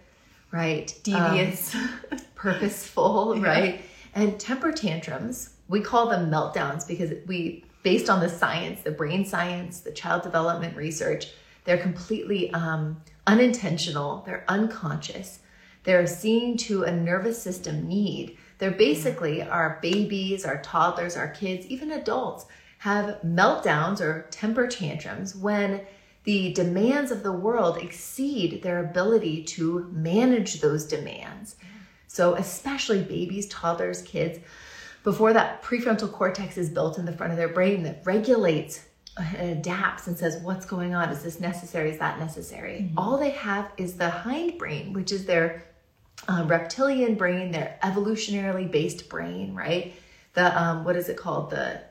Right? Devious. Um, purposeful, right? And temper tantrums, we call them meltdowns because we, based on the science, the brain science, the child development research, they're completely um, unintentional, they're unconscious, they're seeing to a nervous system need. They're basically our babies, our toddlers, our kids, even adults have meltdowns or temper tantrums when the demands of the world exceed their ability to manage those demands. So, especially babies, toddlers, kids, before that prefrontal cortex is built in the front of their brain that regulates and adapts and says, What's going on? Is this necessary? Is that necessary? All they have is the hind brain, which is their uh, reptilian brain, their evolutionarily based brain, right? The, um, what is it called? The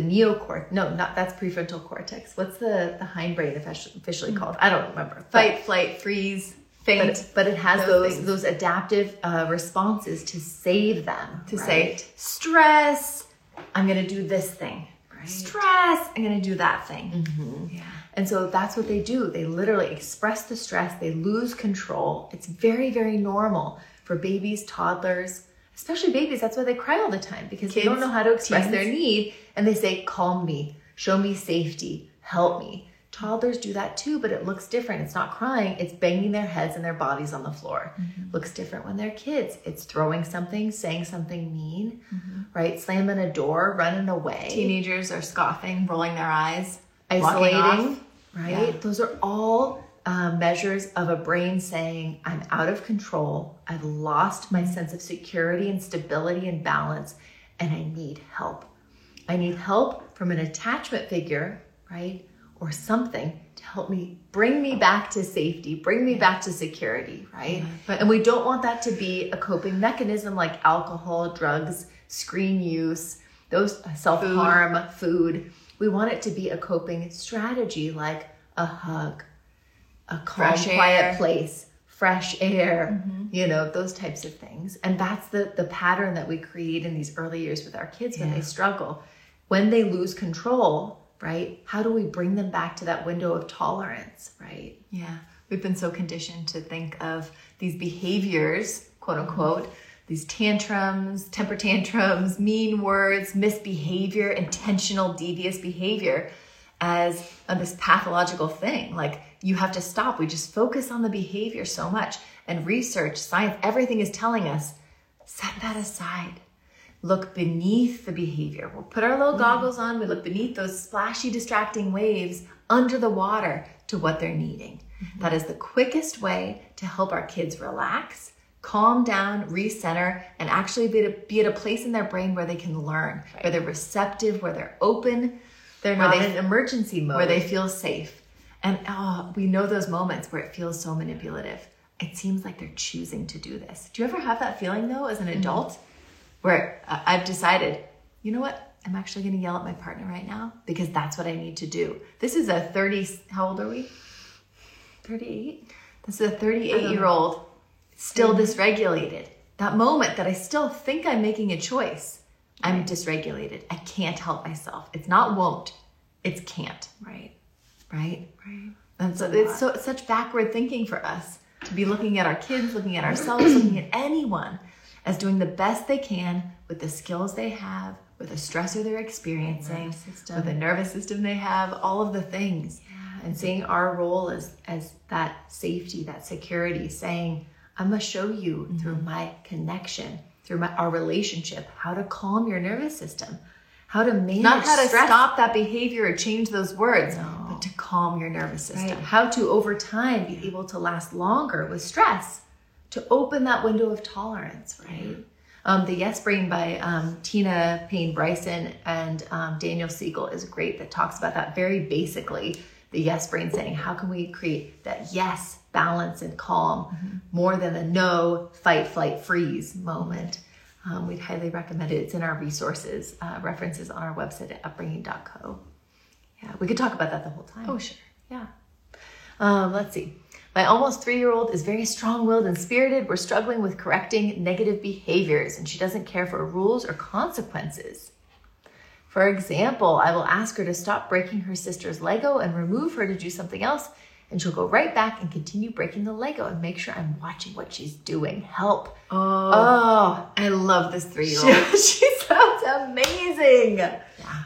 the neocort no not that's prefrontal cortex what's the the hindbrain officially, officially called i don't remember Fight, flight, freeze, faint. but, but it has Those those those adaptive uh, responses to save them to right? say stress, I'm going to do this thing. Right. Stress, I'm going to do that thing. Mm-hmm. Yeah. And so that's what they do. They literally express the stress, they lose control. It's very, very normal for babies, toddlers, especially babies. That's why they cry all the time because they don't know how to express teens. their need and they say, Calm me, show me safety, help me. Toddlers do that too, but it looks different. It's not crying, it's banging their heads and their bodies on the floor. Mm-hmm. Looks different when they're kids. It's throwing something, saying something mean, mm-hmm. right? Slamming a door, running away Teenagers are scoffing, rolling their eyes, isolating, right? Yeah. Those are all uh, measures of a brain saying, I'm out of control. I've lost my sense of security and stability and balance, and I need help. I need help from an attachment figure, right? Or something to help me bring me back to safety, bring me back to security, right? But- and we don't want that to be a coping mechanism like alcohol, drugs, screen use, those self harm, food. We want it to be a coping strategy like a hug, a calm, quiet place, fresh air, mm-hmm. you know, those types of things. And that's the the pattern that we create in these early years with our kids when they struggle. When they lose control, right? How do we bring them back to that window of tolerance, right? Yeah, we've been so conditioned to think of these behaviors, quote mm-hmm. unquote, these tantrums, temper tantrums, mean words, misbehavior, intentional devious behavior as this pathological thing. Like you have to stop. We just focus on the behavior so much. And research, science, everything is telling us set that aside. Look beneath the behavior. We'll put our little mm. goggles on. We look beneath those splashy, distracting waves under the water to what they're needing. Mm-hmm. That is the quickest way to help our kids relax, calm down, recenter, and actually be at a, be at a place in their brain where they can learn, where they're receptive, where they're open, They're not they- in emergency mode. where they feel safe. And oh, we know those moments where it feels so manipulative. It seems like they're choosing to do this. Do you ever have that feeling though, as an adult, where uh, I've decided, you know what? I'm actually going to yell at my partner right now because that's what I need to do. This is a 30, how old are we? 38? This is a 38 year old still dysregulated. That moment that I still think I'm making a choice, I'm dysregulated. I can't help myself. It's not won't, it's can't right. right? Right. And so it's so it's such backward thinking for us to be looking at our kids, looking at ourselves, looking at anyone as doing the best they can with the skills they have, with the stressor they're experiencing, system. with the nervous system they have, all of the things. and seeing our role as as that safety, that security, saying, I'm gonna show you Mm-hmm. through my connection, through my our relationship, how to calm your nervous system, how to manage Not how to stress, stop that behavior or change those words, No. but to calm your nervous system. right? How to over time be able to last longer with stress, to open that window of tolerance, right? Um, the Yes Brain by um, Tina Payne Bryson and um, Daniel Siegel is great that talks about that very basically. The Yes Brain saying, how can we create that yes, balance, and calm more than the no, fight, flight, freeze moment? Um, we'd highly recommend it. It's in our resources, uh, references on our website at upbringing.co. Yeah, we could talk about that the whole time. Oh, sure. Yeah. Um, let's see. My almost three year old is very strong willed and spirited. We're struggling with correcting negative behaviors, and she doesn't care for rules or consequences. For example, I will ask her to stop breaking her sister's Lego and remove her to do something else, and she'll go right back and continue breaking the Lego and make sure I'm watching what she's doing. Help. Oh, Oh, I love this three year old. she sounds amazing. Yeah.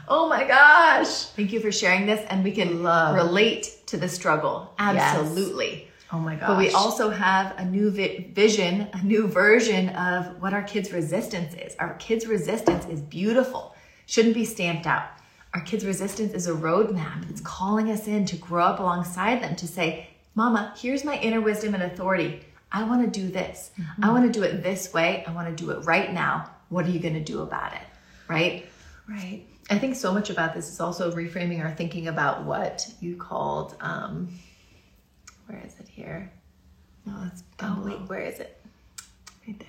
Oh my gosh. Thank you for sharing this, and we can Love. relate to the struggle. Yes. Absolutely. Oh my gosh. But we also have a new vi- vision, a new version of what our kids' resistance is. Our kids' resistance is beautiful, shouldn't be stamped out. Our kids' resistance is a roadmap. It's calling us in to grow up alongside them to say, Mama, here's my inner wisdom and authority. I want to do this. I want to do it this way. I want to do it right now. What are you going to do about it? Right? Right. I think so much about this is also reframing our thinking about what you called, um, where is it here? No, it's Oh, wait, where is it? right there.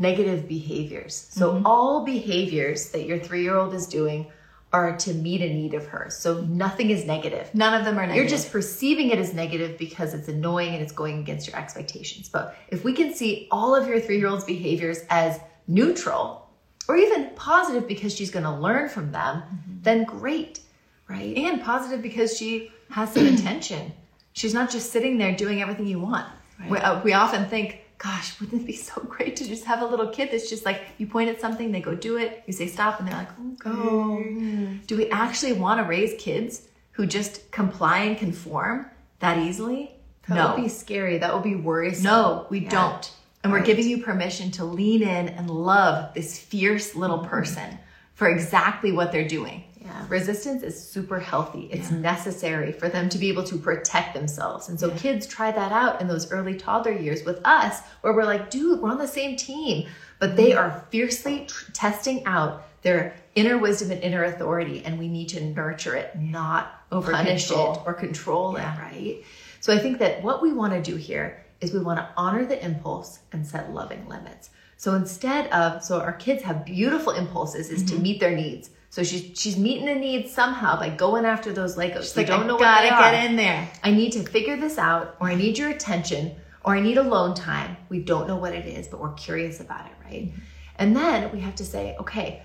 Negative behaviors. So, all behaviors that your three year old is doing are to meet a need of hers. So, nothing is negative. None of them are negative. You're just perceiving it as negative because it's annoying and it's going against your expectations. But if we can see all of your three year old's behaviors as neutral, or even positive because she's going to learn from them, then great, right? And positive because she has some intention. She's not just sitting there doing everything you want. We, uh, we often think, gosh, wouldn't it be so great to just have a little kid that's just like, you point at something, they go do it, you say stop, and they're like, oh, go. Do we actually want to raise kids who just comply and conform that easily? That no. would be scary. That would be worrisome. No, we Yeah. don't. And we're giving you permission to lean in and love this fierce little Mm-hmm. person for exactly what they're doing. Yeah. Resistance is super healthy. It's necessary for them to be able to protect themselves. And so kids try that out in those early toddler years with us, where we're like, dude, we're on the same team. But they are fiercely tr- testing out their inner wisdom and inner authority, and we need to nurture it, not Over punish it or control Yeah. it, right? So I think that what we want to do here is we want to honor the impulse and set loving limits. So instead of so our kids have beautiful impulses is Mm-hmm. to meet their needs. So she's she's meeting the needs somehow by going after those Legos. We like, don't I know gotta get are. in there. I need to figure this out, or I need your attention, or I need alone time. We don't know what it is, but we're curious about it, right? And then we have to say, okay,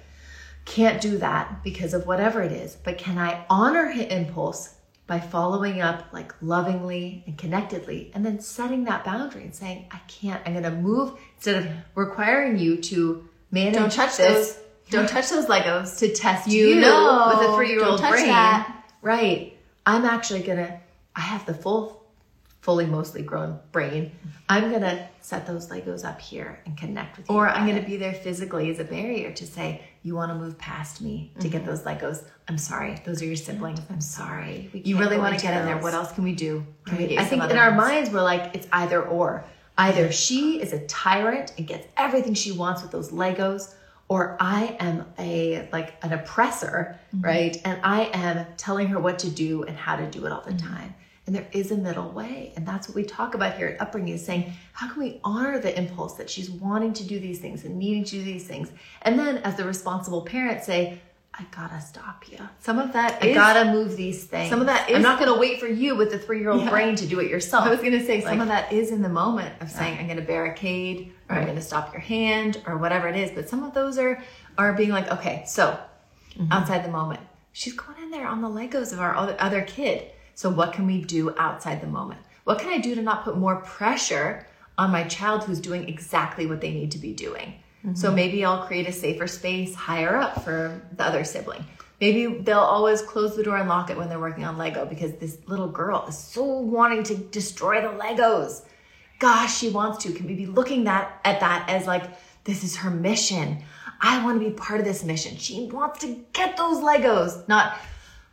can't do that because of whatever it is, but can I honor his impulse by following up like lovingly and connectedly and then setting that boundary and saying, I can't, I'm gonna move instead of requiring you to manage Don't touch this. those. Don't touch those Legos. to test You you, know, with a three-year-old don't touch brain. that. Right. I'm actually gonna. I have the full, fully mostly grown brain. I'm gonna set those Legos up here and connect with you. Or I'm going it. to be there physically as a barrier to say, you want to move past me to get mm-hmm. those Legos. I'm sorry. Those are your siblings. I'm sorry. You really want to get in there. What else can we do? Can Right. you I think in our ones? minds we're like it's either or. Either she is a tyrant and gets everything she wants with those Legos, or I am a like an oppressor, Mm-hmm. right? And I am telling her what to do and how to do it all the Mm-hmm. time. And there is a middle way. And that's what we talk about here at Upbringing is saying, how can we honor the impulse that she's wanting to do these things and needing to do these things? And then as the responsible parent say, I gotta stop you. Some of that I is- gotta move these things. Some of that I'm not gonna wait for you with the three-year-old Yeah. brain to do it yourself. I was to say some of that is in the moment of saying I'm going to barricade or I'm going to stop your hand or whatever it is. But some of those are are being like, okay, so Mm-hmm. outside the moment, she's going in there on the Legos of our other, other kid. So what can we do outside the moment? What can I do to not put more pressure on my child who's doing exactly what they need to be doing? Mm-hmm. So maybe I'll create a safer space higher up for the other sibling. Maybe they'll always close the door and lock it when they're working on Lego because this little girl is so wanting to destroy the Legos. Gosh, she wants to. Can we be looking that at that as like this is her mission? I want to be part of this mission. She wants to get those Legos, not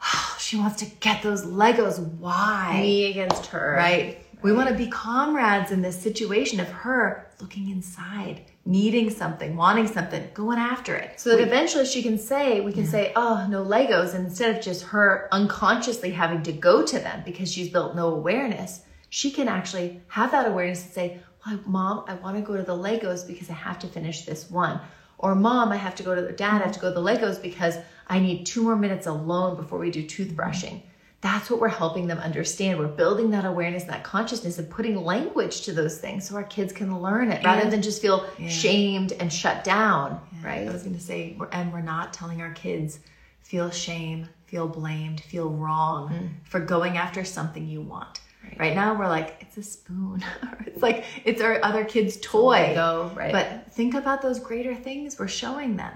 she wants to get those Legos. Why? me against her. Right. We want to be comrades in this situation of her looking inside, needing something, wanting something, going after it. So that eventually she can say, we can say, oh, no Legos. And instead of just her unconsciously having to go to them because she's built no awareness, she can actually have that awareness and say, well, mom, I want to go to the Legos because I have to finish this one. Or mom, I have to go to the dad, I have to go to the Legos because I need two more minutes alone before we do toothbrushing. That's what we're helping them understand. We're building that awareness and that consciousness and putting language to those things so our kids can learn it rather And- than just feel shamed and shut down, I right? I was going to say, and we're not telling our kids feel shame, feel blamed, feel wrong mm-hmm. for going after something you want. Right. now, we're like, it's a spoon. it's like, it's our other kid's toy. Lego, right. But think about those greater things we're showing them.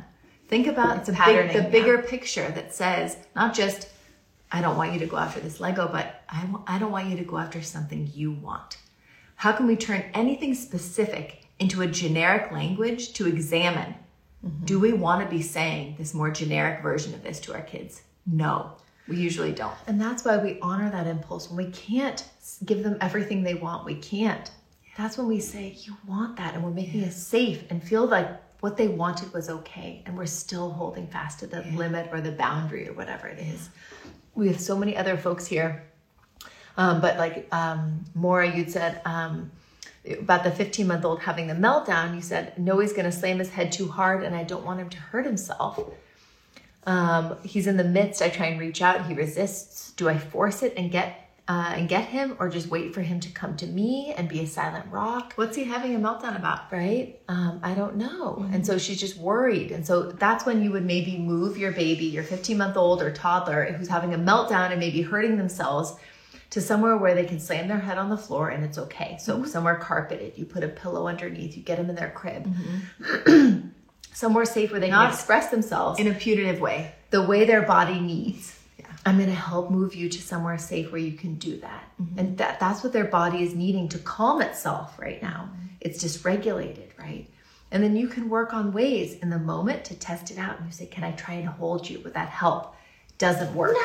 Think about the, patterning, the yeah. bigger picture that says, not just, I don't want you to go after this Lego, but I, don't want you to go after something you want. How can we turn anything specific into a generic language to examine? Mm-hmm. Do we want to be saying this more generic version of this to our kids? No, we usually don't. And that's why we honor that impulse. When we can't give them everything they want, we can't. That's when we say, You want that. And we're making it safe and feel like what they wanted was okay. And we're still holding fast to the limit or the boundary or whatever it is. We have so many other folks here. Um, but like um, Maura, you'd said um, about the 15 month old having the meltdown, you said, No, he's going to slam his head too hard and I don't want him to hurt himself. Um, he's in the midst. I try and reach out. He resists. Do I force it and get uh, and get him, or just wait for him to come to me and be a silent rock? What's he having a meltdown about? Right? Um, I don't know. And so she's just worried. And so that's when you would maybe move your baby, your 15 month old or toddler who's having a meltdown and maybe hurting themselves to somewhere where they can slam their head on the floor and it's okay. So somewhere carpeted, you put a pillow underneath, you get them in their crib. somewhere safe where they Not- can express themselves In a putative way. the way their body needs. I'm going to help move you to somewhere safe where you can do that. Mm-hmm. And that that's what their body is needing to calm itself right now. Mm-hmm. It's dysregulated, right? And then you can work on ways in the moment to test it out and you say, "Can I try and hold you? Would that help?" Doesn't work.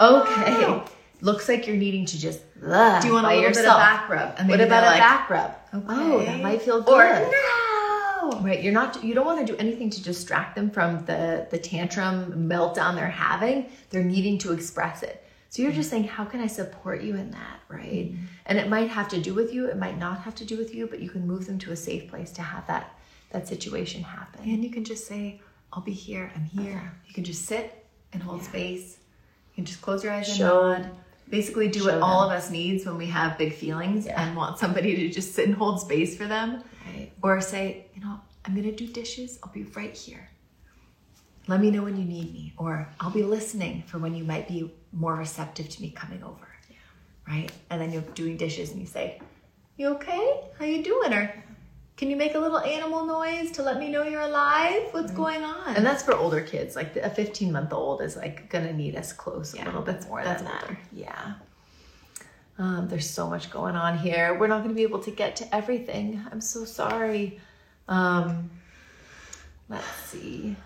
Okay. Looks like you're needing to just ugh, Do you want a little bit yourself. of back rub? And What about they're a back rub? Oh, that might feel good. Or no. Right, you're not you don't want to do anything to distract them from the the tantrum meltdown they're having. They're needing to express it. So you're just saying, how can I support you in that, right? Mm-hmm. And it might have to do with you, it might not have to do with you, but you can move them to a safe place to have that that situation happen. And you can just say, I'll be here, I'm here. Uh-huh. You can just sit and hold space. You can just close your eyes and Show- nod. Basically, do show what all of us needs when we have big feelings Yeah. and want somebody to just sit and hold space for them. Right. Or say, you know, I'm gonna do dishes, I'll be right here. Let me know when you need me. Or I'll be listening for when you might be more receptive to me coming over. Right? And then you're doing dishes and you say, You okay? How you doing? Or can you make a little animal noise to let me know you're alive? What's going on? And that's for older kids. Like a 15 month old is like gonna need us close a Yeah, little bit more that's than that. older. Yeah. Um, there's so much going on here. We're not gonna be able to get to everything. I'm so sorry. Um, let's see.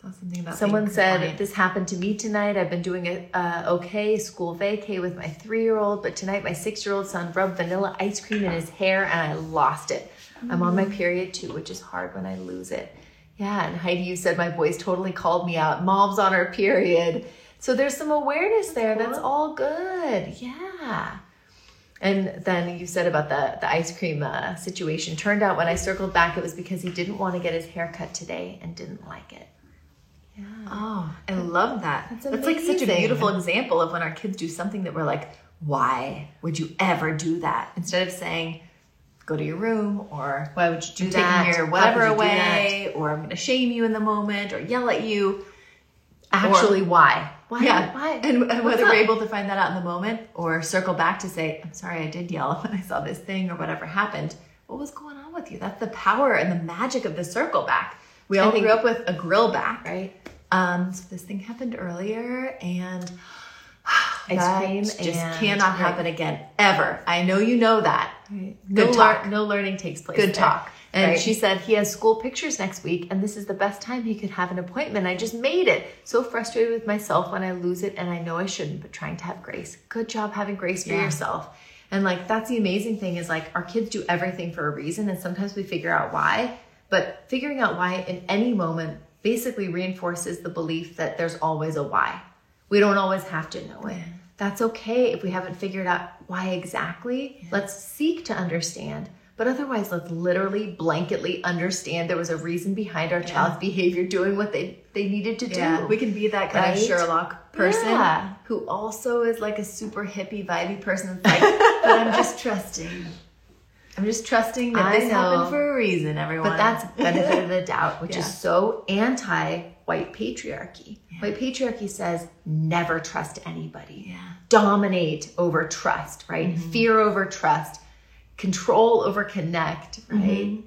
Saw something about Someone said compliant. this happened to me tonight. I've been doing it uh, okay, school vacay with my three year old, but tonight my six year old son rubbed vanilla ice cream in his hair and I lost it. I'm on my period too, which is hard when I lose it. Yeah, and Heidi, you said my boys totally called me out. Mom's on her period. So there's some awareness there. That's all good. Yeah. And then you said about the, the ice cream uh, situation. Turned out when I circled back, it was because he didn't want to get his hair cut today and didn't like it. Yeah. Oh, I love that. That's That's like such a beautiful example of when our kids do something that we're like, why would you ever do that? Instead of saying, go to your room or Why would you do that? taking your whatever away or I'm going to shame you in the moment or yell at you. Actually, why? Why? Yeah. Why? And, and whether up? we're able to find that out in the moment or circle back to say, I'm sorry, I did yell when I saw this thing or whatever happened. What was going on with you? That's the power and the magic of the circle back. We all think- grew up with a grill back. right? Um, so this thing happened earlier and Ice cream just cannot right. happen again ever. I know you know that. No, Good lear- talk. no learning takes place. Good there. talk, And right? she said he has school pictures next week, and this is the best time he could have an appointment. I just made it. So frustrated with myself when I lose it, and I know I shouldn't, but trying to have grace. Good job having grace for Yeah. yourself. And like that's the amazing thing is like our kids do everything for a reason, and sometimes we figure out why. But figuring out why in any moment basically reinforces the belief that there's always a why. We don't always have to know it. That's okay if we haven't figured out why exactly. Let's seek to understand. But otherwise, let's literally blanketly understand there was a reason behind our child's behavior doing what they, they needed to Yeah, do. we can be that kind Right? of Sherlock person Yeah. who also is like a super hippie, vibey person. That's like, but I'm just trusting. I'm just trusting that I this know. happened for a reason, everyone. But that's benefit of the doubt, which Yeah. is so anti white patriarchy. White patriarchy says never trust anybody. Yeah. Dominate over trust, right? Mm-hmm. Fear over trust, control over connect, right? Mm-hmm.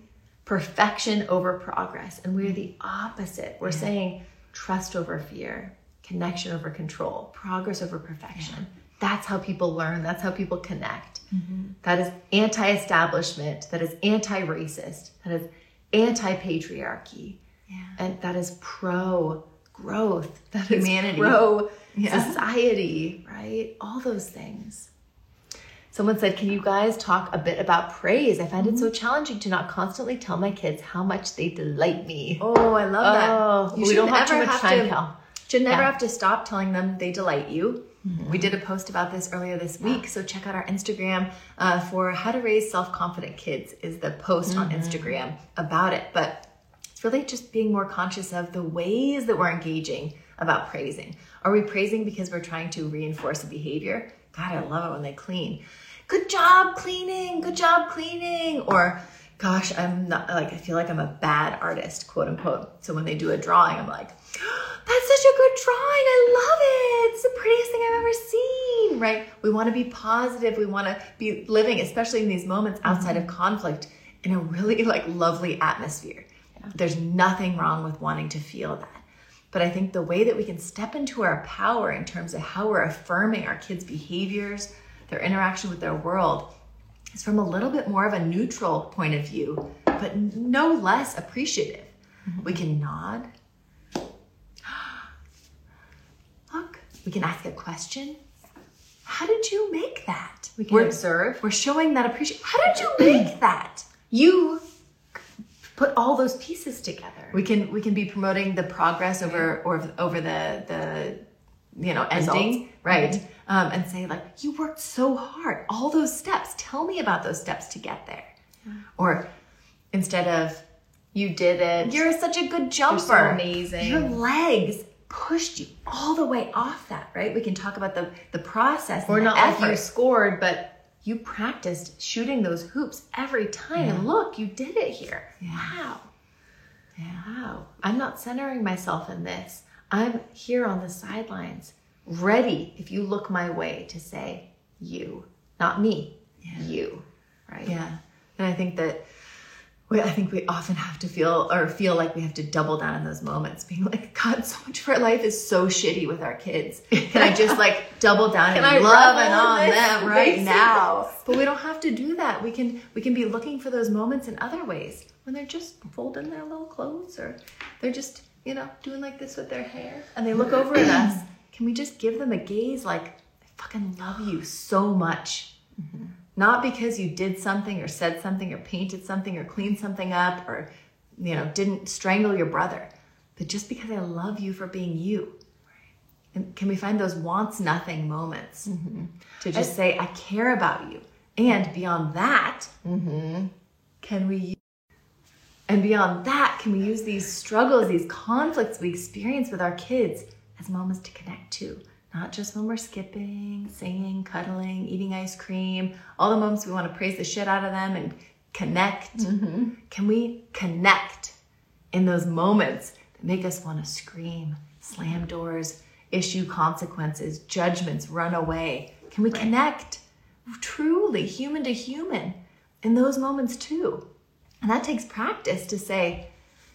Perfection over progress. And we're the opposite. We're saying trust over fear, connection over control, progress over perfection. That's how people learn. That's how people connect. Mm-hmm. That is anti establishment. That is anti racist. That is anti patriarchy. Yeah. And that is pro growth. That is Humanity. pro Yeah. society, right? All those things. Someone said, Can you guys talk a bit about praise? I find it so mm-hmm. challenging to not constantly tell my kids how much they delight me. Oh, I love Oh, that. You we don't have too much have time, to- Cal. Should never Yeah. have to stop telling them they delight you. We did a post about this earlier this week, so check out our Instagram uh, for how to raise self-confident kids. Is the post on Instagram about it, but it's really just being more conscious of the ways that we're engaging about praising. Are we praising because we're trying to reinforce a behavior? God, I love it when they clean. Good job cleaning. Good job cleaning. Or, gosh, I'm not like, I feel like I'm a bad artist, quote unquote. So when they do a drawing, I'm like, that's such a good drawing. I love it. It's the prettiest thing I've ever seen, right? We want to be positive. We want to be living, especially in these moments outside of conflict, in a really like lovely atmosphere. There's nothing wrong with wanting to feel that. But I think the way that we can step into our power in terms of how we're affirming our kids' behaviors, their interaction with their world, is from a little bit more of a neutral point of view, but no less appreciative. Mm-hmm. We can nod. Look, we can ask a question. How did you make that? We can we're, observe. We're showing that appreciation. How did you make that? You put all those pieces together. We can we can be promoting the progress over or over the the you know ending Results. right mm-hmm. um, and say like you worked so hard all those steps tell me about those steps to get there yeah. or instead of you did it you're such a good jumper so amazing your legs pushed you all the way off that right we can talk about the the process or not effort. like you scored but you practiced shooting those hoops every time. Yeah. And look, you did it here. Yeah. Wow. Yeah. Wow. I'm not centering myself in this. I'm here on the sidelines, ready, if you look my way, to say, you, not me, yeah. you. Right. Yeah. And I think that I think we often have to feel or feel like we have to double down in those moments, being like, God, so much of our life is so shitty with our kids. Can I just like double down and love and on them right now? But we don't have to do that. We can we can be looking for those moments in other ways when they're just folding their little clothes or they're just you know doing like this with their hair and they look over at us. Can we just give them a gaze like, I fucking love you so much. Mm-hmm not because you did something or said something or painted something or cleaned something up or, you know, didn't strangle your brother, but just because I love you for being you. And can we find those wants nothing moments mm-hmm. to just I, say, I care about you? And beyond that, mm-hmm. can we and beyond that, can we use these struggles, these conflicts we experience with our kids as moments to connect to? Not just when we're skipping, singing, cuddling, eating ice cream, all the moments we want to praise the shit out of them and connect. Mm-hmm. Can we connect in those moments that make us want to scream, slam doors, issue consequences, judgments, run away? Can we right. connect truly human to human in those moments too? And that takes practice to say,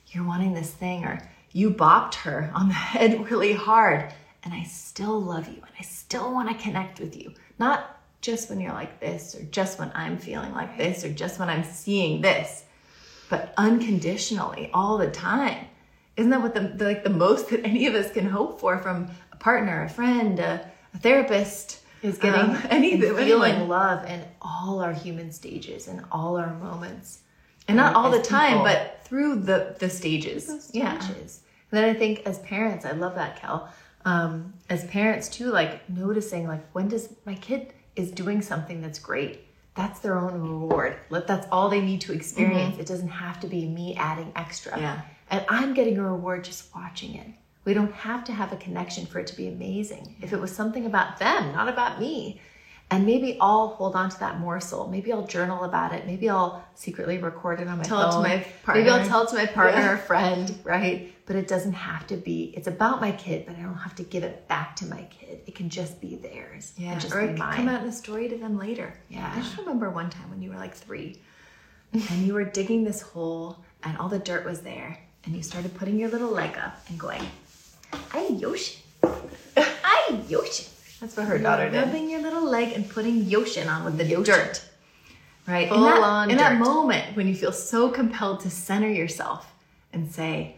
you're wanting this thing, or you bopped her on the head really hard and I still love you and I still want to connect with you. Not just when you're like this or just when I'm feeling like this or just when I'm seeing this, but unconditionally all the time. Isn't that what the, the like the most that any of us can hope for from a partner, a friend, a, a therapist? Is getting um, anything, feeling love in all our human stages and all our moments, and not all the time, people. but through the the stages. stages. Yeah. And then I think as parents, I love that, Kel um, as parents too, like noticing like when does my kid is doing something that's great. That's their own reward. Let that's all they need to experience. Mm-hmm. It doesn't have to be me adding extra. Yeah. And I'm getting a reward just watching it. We don't have to have a connection for it to be amazing. If it was something about them, not about me, and maybe I'll hold on to that morsel. Maybe I'll journal about it. Maybe I'll secretly record it on my tell phone. It to my partner. Maybe I'll tell it to my partner yeah. or friend, right? But it doesn't have to be. It's about my kid, but I don't have to give it back to my kid. It can just be theirs. Yeah, just or it can come out in a story to them later. Yeah. I just remember one time when you were like three, and you were digging this hole, and all the dirt was there, and you started putting your little leg up and going, "Ay Yoshi, ay Yoshi." That's what her daughter did. Rubbing your little leg and putting Yoshin on with the Yoshin. dirt. Right? Full in that, on in dirt. that moment when you feel so compelled to center yourself and say,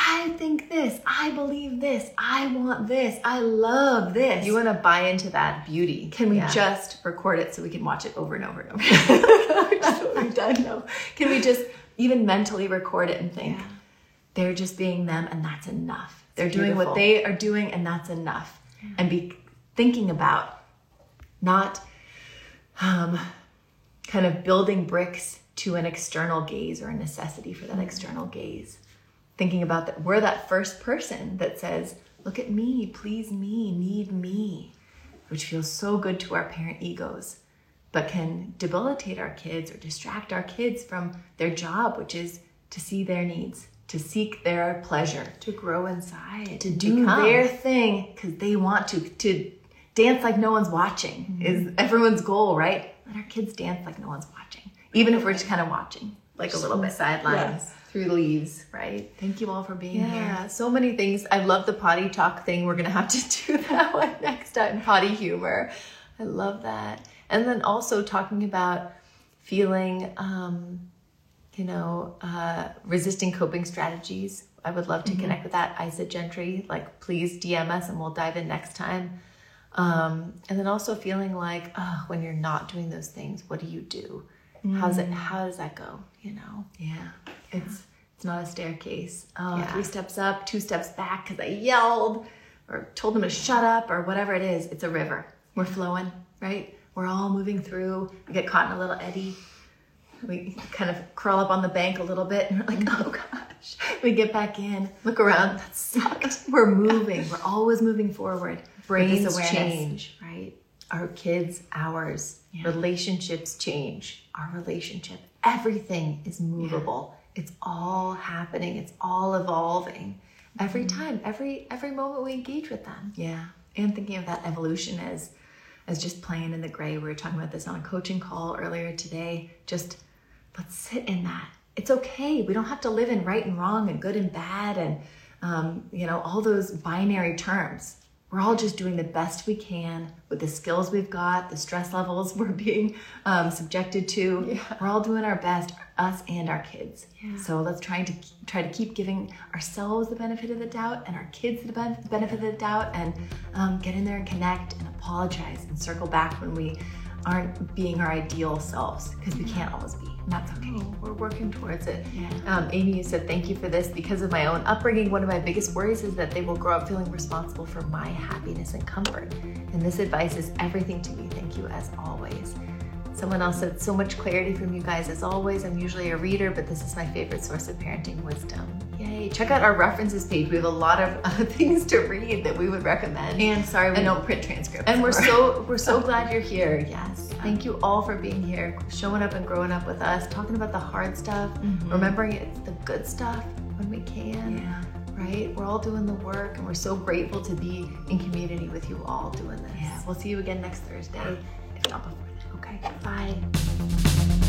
I think this, I believe this, I want this, I love this. You want to buy into that beauty. Can we yeah. just record it so we can watch it over and over and over? That's what we've done. No. Can we just even mentally record it and think, yeah. they're just being them and that's enough. They're it's doing beautiful. what they are doing and that's enough. Yeah. And be thinking about, not um, kind of building bricks to an external gaze or a necessity for that mm-hmm. external gaze. Thinking about that we're that first person that says, Look at me, please me, need me. which feels so good to our parent egos, but can debilitate our kids or distract our kids from their job, which is to see their needs, to seek their pleasure, to grow inside, to do become. their thing because they want to, to dance like no one's watching mm-hmm. is everyone's goal, right? Let our kids dance like no one's watching, even if we're just kind of watching, like a little bit sidelines. Yes through the leaves, right? Thank you all for being yeah, here. So many things. I love the potty talk thing. We're gonna have to do that one next time. Potty humor. I love that. And then also talking about feeling, um, you know, uh, resisting coping strategies. I would love to mm-hmm. connect with that. Isa Gentry, like please DM us and we'll dive in next time. Um, and then also feeling like, oh, when you're not doing those things, what do you do? Mm. How's it? How does that go? You know? Yeah, it's it's not a staircase. Oh, yeah. three steps up, two steps back because I yelled or told them to shut up or whatever it is. It's a river. We're flowing, right? We're all moving through. We get caught in a little eddy. We kind of crawl up on the bank a little bit and we're like, oh gosh. We get back in, look around. That sucked. We're moving. We're always moving forward. Brains change, right? Our kids, ours. Yeah. Relationships change. Our relationship. Everything is movable. Yeah. It's all happening. It's all evolving. Every mm-hmm. time, every every moment we engage with them. Yeah. And thinking of that evolution as as just playing in the gray. We were talking about this on a coaching call earlier today. Just let's sit in that. It's okay. We don't have to live in right and wrong and good and bad and um, you know all those binary terms. We're all just doing the best we can with the skills we've got, the stress levels we're being um, subjected to. Yeah. We're all doing our best, us and our kids. Yeah. So let's try to try to keep giving ourselves the benefit of the doubt and our kids the benefit of the doubt, and um, get in there and connect and apologize and circle back when we aren't being our ideal selves because we can't always be. That's okay. Oh, we're working towards it. Yeah. Um, Amy, you said thank you for this. Because of my own upbringing, one of my biggest worries is that they will grow up feeling responsible for my happiness and comfort. And this advice is everything to me. Thank you as always. Someone else said, so much clarity from you guys as always. I'm usually a reader, but this is my favorite source of parenting wisdom. Yay. Check out our references page. We have a lot of uh, things to read that we would recommend. And sorry, we and, don't print transcripts. And we're so we're so glad you're here. Yes. Thank you all for being here, showing up and growing up with us, talking about the hard stuff, mm-hmm. remembering it's the good stuff when we can. Yeah. Right? We're all doing the work and we're so grateful to be in community with you all doing this. Yeah. We'll see you again next Thursday, if not before. Then. Okay, bye.